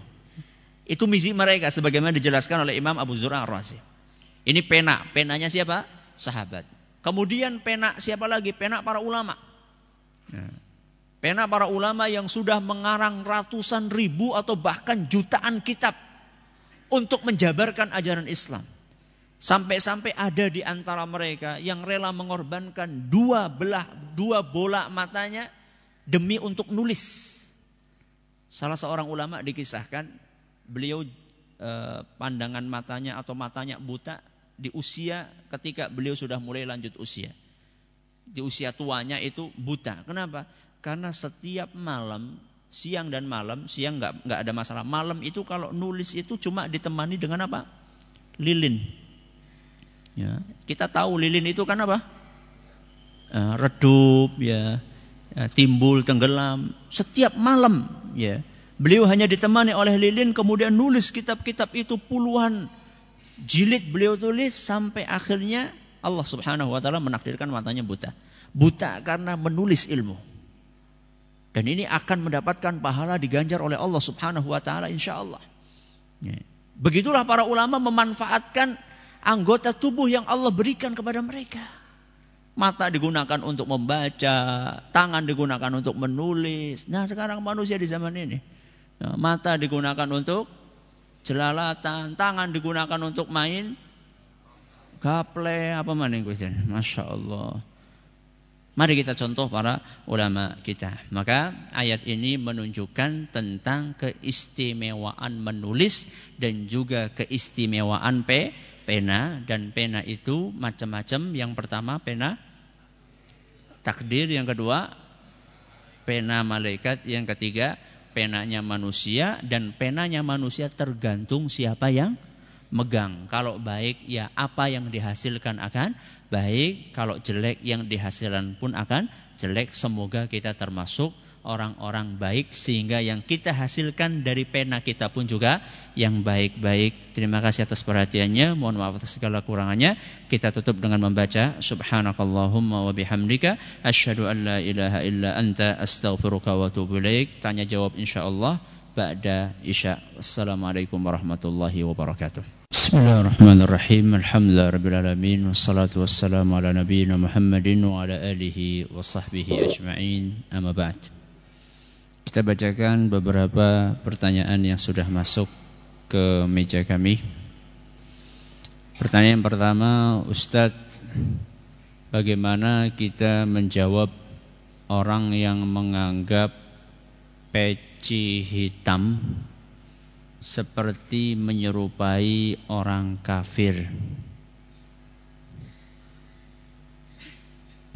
Itu misi mereka sebagaimana dijelaskan oleh Imam Abu Zur'a Ar-Razi. Ini pena, penanya siapa? Sahabat. Kemudian pena siapa lagi? Pena para ulama. Nah, Pena para ulama yang sudah mengarang ratusan ribu atau bahkan jutaan kitab untuk menjabarkan ajaran Islam. Sampai-sampai ada di antara mereka yang rela mengorbankan dua belah, dua bola matanya demi untuk nulis. Salah seorang ulama dikisahkan, beliau eh, pandangan matanya atau matanya buta di usia ketika beliau sudah mulai lanjut usia. Di usia tuanya itu buta. Kenapa? Karena setiap malam, siang dan malam, siang nggak nggak ada masalah. Malam itu kalau nulis itu cuma ditemani dengan apa? Lilin. Ya, kita tahu lilin itu kan apa? Uh, redup, ya, ya, timbul, tenggelam. Setiap malam, ya. Beliau hanya ditemani oleh lilin, kemudian nulis kitab-kitab itu puluhan jilid beliau tulis sampai akhirnya Allah Subhanahu wa taala menakdirkan matanya buta. Buta karena menulis ilmu. Dan ini akan mendapatkan pahala diganjar oleh Allah Subhanahu wa taala insyaallah. Ya. Begitulah para ulama memanfaatkan anggota tubuh yang Allah berikan kepada mereka. Mata digunakan untuk membaca, tangan digunakan untuk menulis. Nah, sekarang manusia di zaman ini, ya, mata digunakan untuk jelalatan, tangan digunakan untuk main gaple apa mana yang Masya Allah. Mari kita contoh para ulama kita. Maka ayat ini menunjukkan tentang keistimewaan menulis dan juga keistimewaan pe, pena dan pena itu macam-macam. Yang pertama pena takdir, yang kedua pena malaikat, yang ketiga penanya manusia dan penanya manusia tergantung siapa yang megang. Kalau baik ya apa yang dihasilkan akan baik, kalau jelek yang dihasilkan pun akan jelek. Semoga kita termasuk orang-orang baik sehingga yang kita hasilkan dari pena kita pun juga yang baik-baik. Terima kasih atas perhatiannya. Mohon maaf atas segala kurangannya. Kita tutup dengan membaca subhanakallahumma wa bihamdika asyhadu an la ilaha illa anta astaghfiruka wa atubu ilaik. Tanya jawab insyaallah ba'da isya. Wassalamualaikum warahmatullahi wabarakatuh. Bismillahirrahmanirrahim. Alhamdulillah rabbil alamin wassalatu wassalamu ala nabiyyina Muhammadin wa ala alihi wa sahbihi ajma'in. Amma ba'd. Kita bacakan beberapa pertanyaan yang sudah masuk ke meja kami. Pertanyaan pertama, Ustadz, bagaimana kita menjawab orang yang menganggap peci hitam seperti menyerupai orang kafir.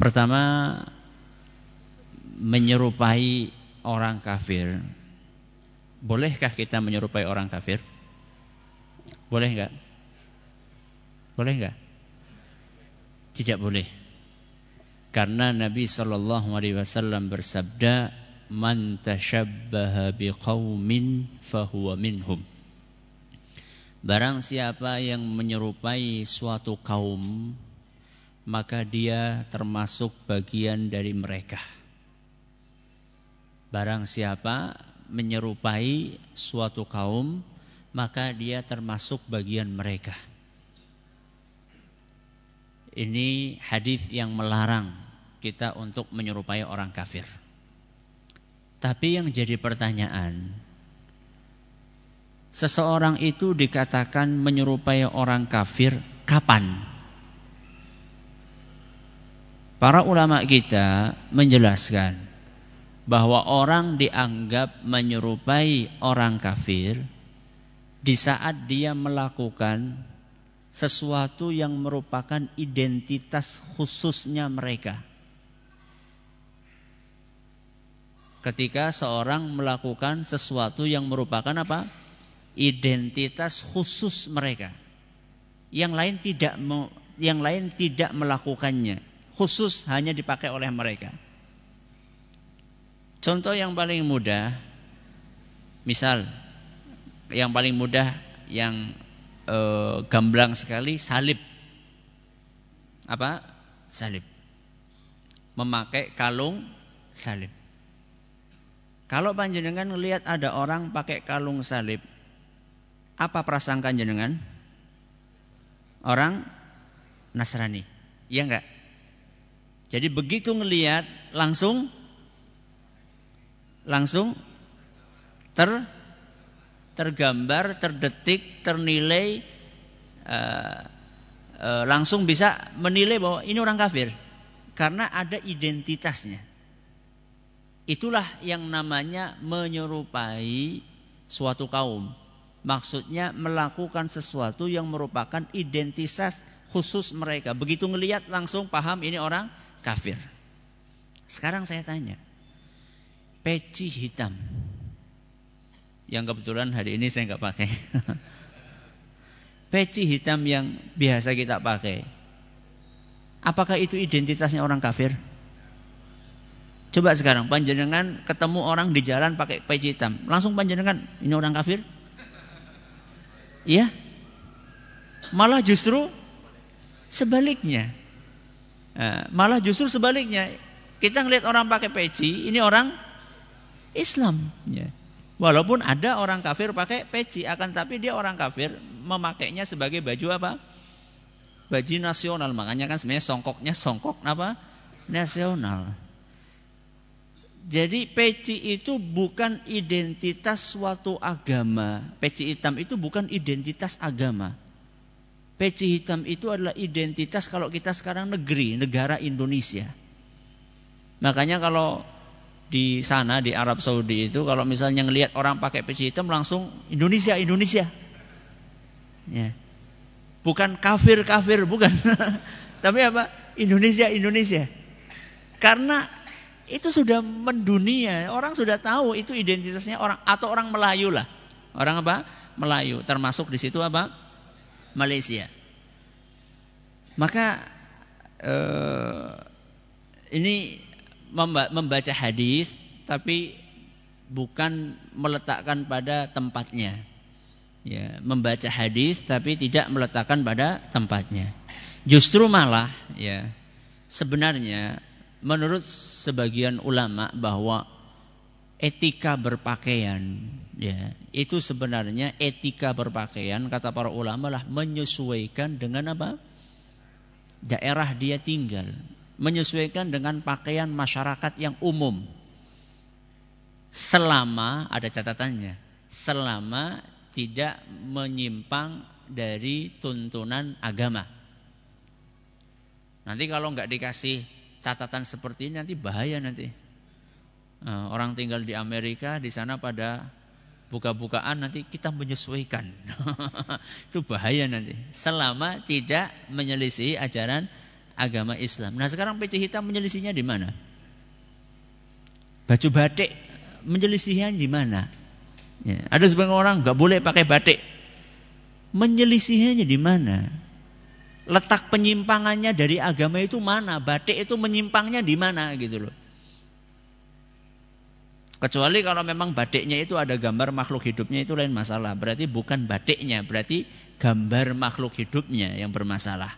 Pertama, menyerupai orang kafir. Bolehkah kita menyerupai orang kafir? Boleh enggak? Boleh enggak? Tidak boleh. Karena Nabi Shallallahu Alaihi Wasallam bersabda, man tashabbaha biqaumin fahuwa minhum. Barang siapa yang menyerupai suatu kaum, maka dia termasuk bagian dari mereka. Barang siapa menyerupai suatu kaum, maka dia termasuk bagian mereka. Ini hadis yang melarang kita untuk menyerupai orang kafir. Tapi yang jadi pertanyaan, seseorang itu dikatakan menyerupai orang kafir kapan? Para ulama kita menjelaskan bahwa orang dianggap menyerupai orang kafir di saat dia melakukan sesuatu yang merupakan identitas khususnya mereka. Ketika seorang melakukan sesuatu yang merupakan apa? identitas khusus mereka. Yang lain tidak yang lain tidak melakukannya. Khusus hanya dipakai oleh mereka. Contoh yang paling mudah misal yang paling mudah yang e, gamblang sekali salib. Apa? Salib. Memakai kalung salib. Kalau panjenengan melihat ada orang pakai kalung salib, apa prasangka jenengan? Orang Nasrani. Iya enggak? Jadi begitu ngelihat langsung langsung ter tergambar, terdetik, ternilai uh, uh, langsung bisa menilai bahwa ini orang kafir karena ada identitasnya. Itulah yang namanya menyerupai suatu kaum. Maksudnya melakukan sesuatu yang merupakan identitas khusus mereka. Begitu ngelihat langsung paham ini orang kafir. Sekarang saya tanya, peci hitam yang kebetulan hari ini saya nggak pakai. peci hitam yang biasa kita pakai. Apakah itu identitasnya orang kafir? Coba sekarang panjenengan ketemu orang di jalan pakai peci hitam, langsung panjenengan ini orang kafir? Iya? Malah justru sebaliknya. Nah, malah justru sebaliknya. Kita ngelihat orang pakai peci, ini orang Islam. Ya. Walaupun ada orang kafir pakai peci, akan tapi dia orang kafir memakainya sebagai baju apa? Baju nasional. Makanya kan sebenarnya songkoknya songkok apa? Nasional. Jadi peci itu bukan identitas suatu agama. Peci hitam itu bukan identitas agama. Peci hitam itu adalah identitas kalau kita sekarang negeri, negara Indonesia. Makanya kalau di sana di Arab Saudi itu kalau misalnya ngelihat orang pakai peci hitam langsung Indonesia, Indonesia. Ya. Bukan kafir, kafir, bukan. Tapi apa? Indonesia, Indonesia. Karena itu sudah mendunia. Orang sudah tahu itu identitasnya orang atau orang Melayu lah. Orang apa? Melayu. Termasuk di situ apa? Malaysia. Maka eh, ini membaca hadis tapi bukan meletakkan pada tempatnya. Ya, membaca hadis tapi tidak meletakkan pada tempatnya. Justru malah ya sebenarnya menurut sebagian ulama bahwa etika berpakaian ya itu sebenarnya etika berpakaian kata para ulama lah menyesuaikan dengan apa? Daerah dia tinggal. Menyesuaikan dengan pakaian masyarakat yang umum. Selama ada catatannya selama tidak menyimpang dari tuntunan agama. Nanti kalau nggak dikasih catatan seperti ini nanti bahaya nanti. Nah, orang tinggal di Amerika di sana pada buka-bukaan nanti kita menyesuaikan. Itu bahaya nanti. Selama tidak menyelisih ajaran agama Islam. Nah sekarang peci hitam menyelisihnya di mana? Baju batik menyelisihnya di mana? Ya, ada sebagian orang nggak boleh pakai batik. Menyelisihnya di mana? Letak penyimpangannya dari agama itu mana? Batik itu menyimpangnya di mana gitu loh. Kecuali kalau memang batiknya itu ada gambar makhluk hidupnya itu lain masalah. Berarti bukan batiknya, berarti gambar makhluk hidupnya yang bermasalah.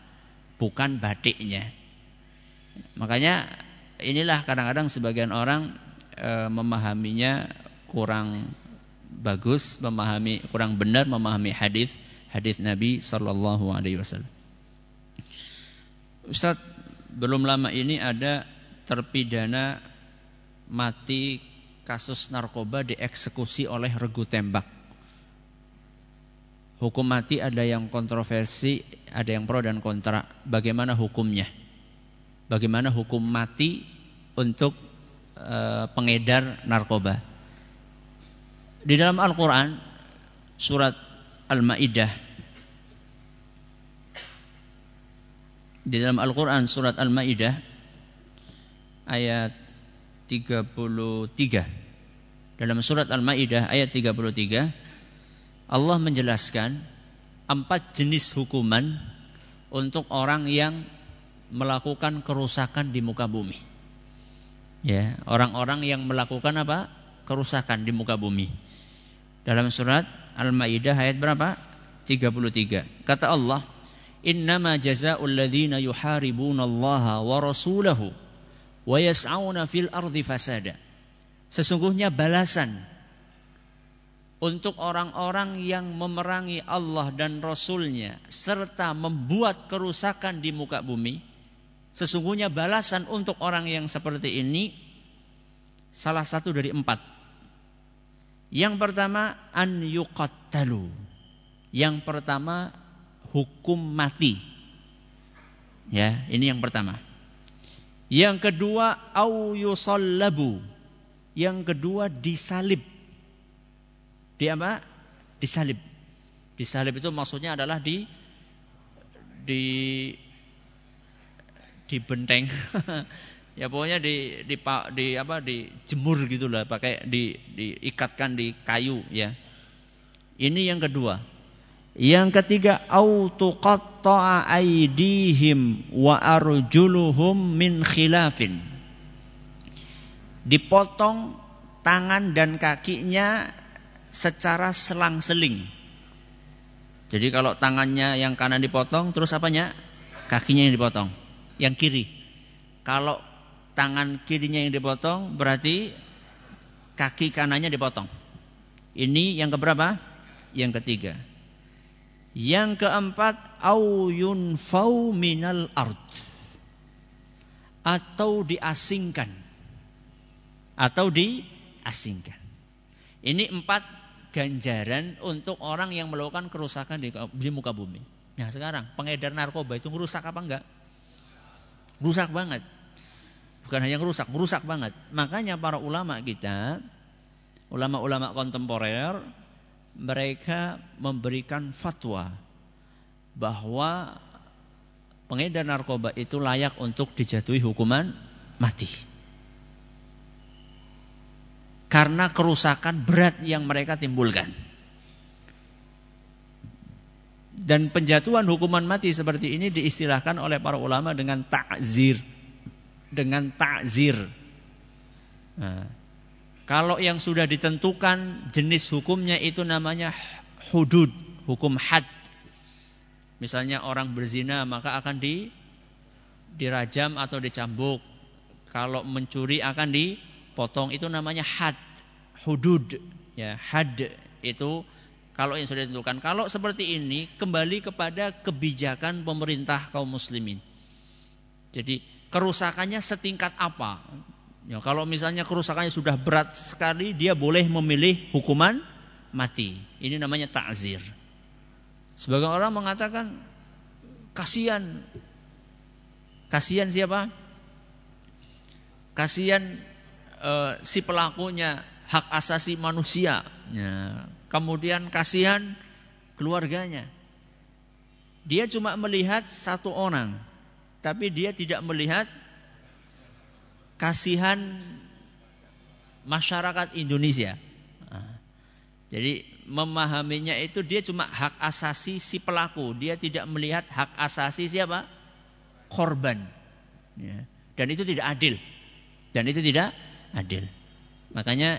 Bukan batiknya. Makanya inilah kadang-kadang sebagian orang e, memahaminya kurang bagus, memahami kurang benar memahami hadis hadis Nabi Shallallahu Alaihi Wasallam. Ustaz, belum lama ini ada terpidana mati kasus narkoba dieksekusi oleh regu tembak. Hukum mati ada yang kontroversi, ada yang pro dan kontra. Bagaimana hukumnya? Bagaimana hukum mati untuk e, pengedar narkoba? Di dalam Al-Quran, surat Al-Ma'idah Di dalam Al-Quran surat Al-Ma'idah ayat 33. Dalam surat Al-Ma'idah ayat 33 Allah menjelaskan empat jenis hukuman untuk orang yang melakukan kerusakan di muka bumi. Ya, orang-orang yang melakukan apa? kerusakan di muka bumi. Dalam surat Al-Maidah ayat berapa? 33. Kata Allah, innama yuharibuna Allah wa rasulahu wa yas'auna fil ardi fasada. Sesungguhnya balasan untuk orang-orang yang memerangi Allah dan Rasulnya serta membuat kerusakan di muka bumi sesungguhnya balasan untuk orang yang seperti ini salah satu dari empat yang pertama an yuqattalu yang pertama hukum mati. Ya, ini yang pertama. Yang kedua au yusallabu. Yang kedua disalib. Di apa? Disalib. Disalib itu maksudnya adalah di di di benteng. ya pokoknya di di di apa di jemur gitulah pakai di diikatkan di kayu ya. Ini yang kedua. Yang ketiga aidihim wa arjuluhum min khilafin. Dipotong tangan dan kakinya secara selang-seling. Jadi kalau tangannya yang kanan dipotong, terus apanya? Kakinya yang dipotong. Yang kiri. Kalau tangan kirinya yang dipotong, berarti kaki kanannya dipotong. Ini yang keberapa? Yang ketiga. Yang keempat, au yunfau minal ard. Atau diasingkan. atau diasingkan. Ini empat ganjaran untuk orang yang melakukan kerusakan di, di muka bumi. Nah sekarang pengedar narkoba itu merusak apa enggak? Rusak banget. Bukan hanya merusak, merusak banget. Makanya para ulama kita, ulama-ulama kontemporer, mereka memberikan fatwa bahwa pengedar narkoba itu layak untuk dijatuhi hukuman mati karena kerusakan berat yang mereka timbulkan. Dan penjatuhan hukuman mati seperti ini diistilahkan oleh para ulama dengan takzir. Dengan takzir. Nah, kalau yang sudah ditentukan jenis hukumnya itu namanya hudud, hukum had. Misalnya orang berzina maka akan di dirajam atau dicambuk. Kalau mencuri akan di potong itu namanya had hudud. Ya had itu kalau yang sudah ditentukan. Kalau seperti ini kembali kepada kebijakan pemerintah kaum muslimin. Jadi kerusakannya setingkat apa ya kalau misalnya kerusakannya sudah berat sekali dia boleh memilih hukuman mati ini namanya takzir sebagian orang mengatakan kasihan kasihan siapa kasihan uh, si pelakunya hak asasi manusia. Ya. Kemudian kasihan keluarganya. Dia cuma melihat satu orang, tapi dia tidak melihat kasihan masyarakat Indonesia. Nah, jadi memahaminya itu dia cuma hak asasi si pelaku, dia tidak melihat hak asasi siapa? Korban. Ya. Dan itu tidak adil. Dan itu tidak adil. Makanya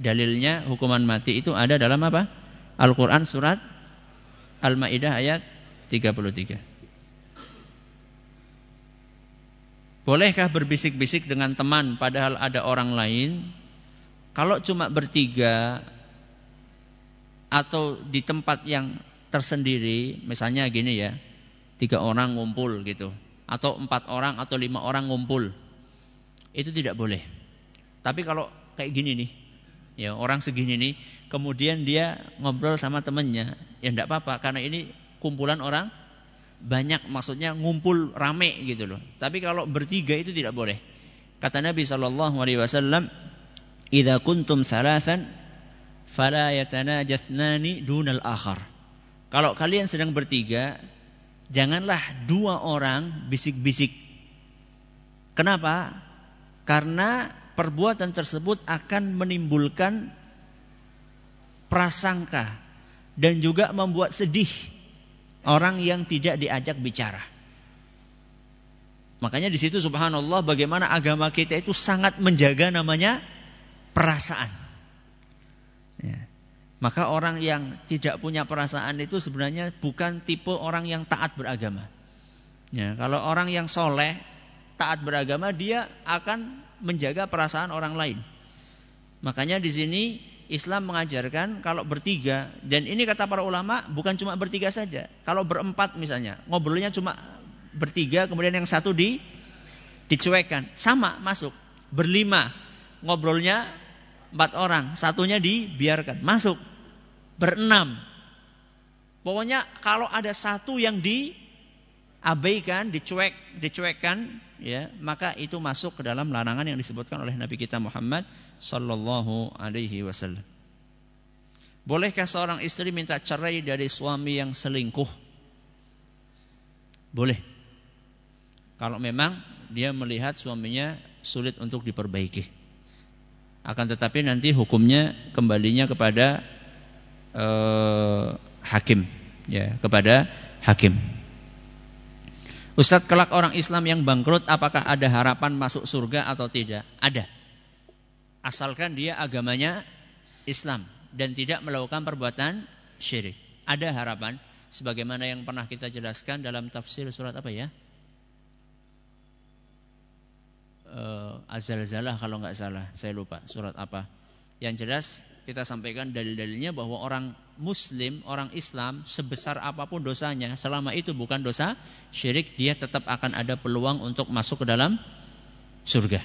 dalilnya hukuman mati itu ada dalam apa? Al-Quran surat Al-Ma'idah ayat 33. Bolehkah berbisik-bisik dengan teman padahal ada orang lain? Kalau cuma bertiga atau di tempat yang tersendiri, misalnya gini ya, tiga orang ngumpul gitu, atau empat orang atau lima orang ngumpul, itu tidak boleh. Tapi kalau kayak gini nih, ya orang segini nih, kemudian dia ngobrol sama temennya, ya enggak apa-apa karena ini kumpulan orang banyak maksudnya ngumpul rame gitu loh. Tapi kalau bertiga itu tidak boleh. Kata Nabi Shallallahu Alaihi Wasallam, "Idza kuntum salasan, fala yatanajatsnani dunal akhar." Kalau kalian sedang bertiga, janganlah dua orang bisik-bisik. Kenapa? Karena perbuatan tersebut akan menimbulkan prasangka dan juga membuat sedih orang yang tidak diajak bicara. Makanya di situ subhanallah bagaimana agama kita itu sangat menjaga namanya perasaan. Ya. Maka orang yang tidak punya perasaan itu sebenarnya bukan tipe orang yang taat beragama. Ya, kalau orang yang soleh taat beragama dia akan menjaga perasaan orang lain. Makanya di sini Islam mengajarkan kalau bertiga dan ini kata para ulama bukan cuma bertiga saja. Kalau berempat misalnya ngobrolnya cuma bertiga kemudian yang satu di dicuekkan sama masuk. Berlima ngobrolnya empat orang satunya dibiarkan masuk. Berenam pokoknya kalau ada satu yang diabaikan dicuek dicuekkan ya maka itu masuk ke dalam larangan yang disebutkan oleh Nabi kita Muhammad sallallahu alaihi wasallam. Bolehkah seorang istri minta cerai dari suami yang selingkuh? Boleh. Kalau memang dia melihat suaminya sulit untuk diperbaiki. Akan tetapi nanti hukumnya kembalinya kepada uh, hakim, ya, kepada hakim. Ustadz kelak orang Islam yang bangkrut apakah ada harapan masuk surga atau tidak? Ada. Asalkan dia agamanya Islam dan tidak melakukan perbuatan syirik. Ada harapan sebagaimana yang pernah kita jelaskan dalam tafsir surat apa ya? Uh, Azal-zalah kalau nggak salah, saya lupa surat apa. Yang jelas kita sampaikan dalil-dalilnya bahwa orang muslim, orang Islam sebesar apa pun dosanya, selama itu bukan dosa syirik, dia tetap akan ada peluang untuk masuk ke dalam surga.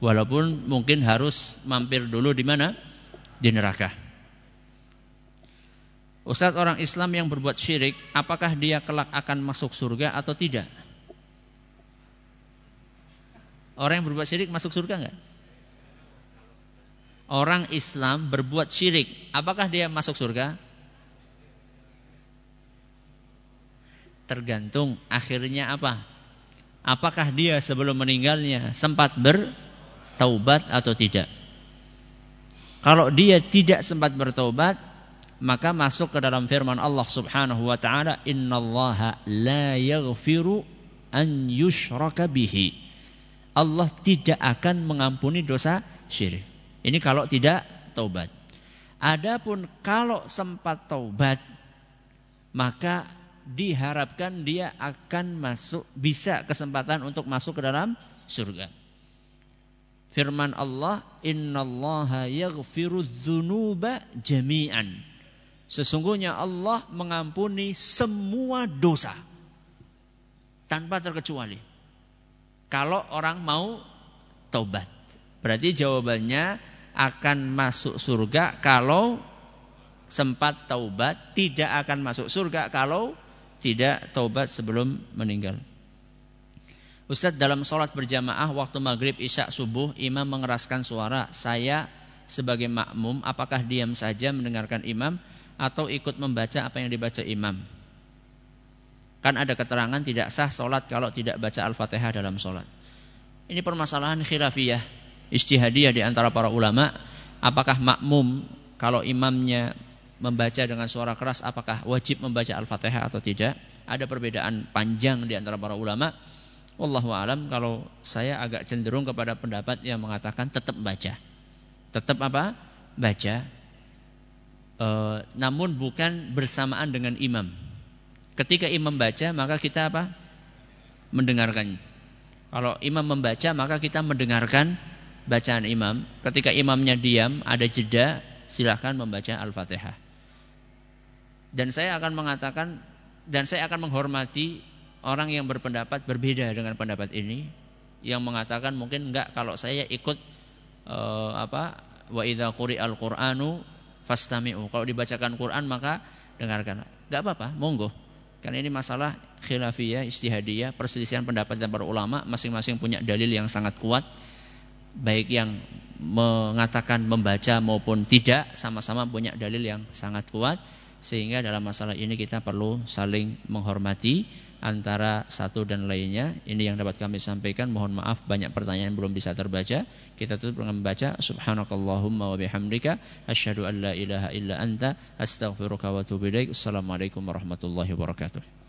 Walaupun mungkin harus mampir dulu di mana? Di neraka. Ustadz orang Islam yang berbuat syirik, apakah dia kelak akan masuk surga atau tidak? Orang yang berbuat syirik masuk surga enggak? Orang Islam berbuat syirik, apakah dia masuk surga? Tergantung akhirnya apa? Apakah dia sebelum meninggalnya sempat bertaubat atau tidak? Kalau dia tidak sempat bertaubat, maka masuk ke dalam firman Allah Subhanahu wa taala, "Innallaha la yaghfiru an yushraka bihi." Allah tidak akan mengampuni dosa syirik. Ini kalau tidak taubat. Adapun kalau sempat taubat, maka diharapkan dia akan masuk bisa kesempatan untuk masuk ke dalam surga. Firman Allah, "Innallaha yaghfiru dzunuba jami'an." Sesungguhnya Allah mengampuni semua dosa tanpa terkecuali. Kalau orang mau taubat. Berarti jawabannya akan masuk surga kalau sempat taubat, tidak akan masuk surga kalau tidak taubat sebelum meninggal. Ustadz dalam sholat berjamaah waktu maghrib isya subuh imam mengeraskan suara saya sebagai makmum apakah diam saja mendengarkan imam atau ikut membaca apa yang dibaca imam? Kan ada keterangan tidak sah sholat kalau tidak baca al-fatihah dalam sholat. Ini permasalahan khilafiyah istihadiyah di antara para ulama apakah makmum kalau imamnya membaca dengan suara keras apakah wajib membaca Al-Fatihah atau tidak? Ada perbedaan panjang di antara para ulama. Wallahu alam kalau saya agak cenderung kepada pendapat yang mengatakan tetap baca. Tetap apa? Baca. E, namun bukan bersamaan dengan imam. Ketika imam baca maka kita apa? Mendengarkan. Kalau imam membaca maka kita mendengarkan bacaan imam. Ketika imamnya diam, ada jeda, silahkan membaca Al-Fatihah. Dan saya akan mengatakan dan saya akan menghormati orang yang berpendapat berbeda dengan pendapat ini yang mengatakan mungkin enggak kalau saya ikut uh, apa wa idza quri'al qur'anu fastami'u. Kalau dibacakan Quran maka dengarkan. Enggak apa-apa, monggo. Karena ini masalah khilafiyah, istihadiyah, perselisihan pendapat dan para ulama masing-masing punya dalil yang sangat kuat. Baik yang mengatakan membaca maupun tidak sama-sama punya dalil yang sangat kuat sehingga dalam masalah ini kita perlu saling menghormati antara satu dan lainnya. Ini yang dapat kami sampaikan. Mohon maaf banyak pertanyaan belum bisa terbaca. Kita tutup dengan membaca subhanakallahumma wa bihamdika asyhadu an la ilaha illa anta astaghfiruka wa atubu. Assalamualaikum warahmatullahi wabarakatuh.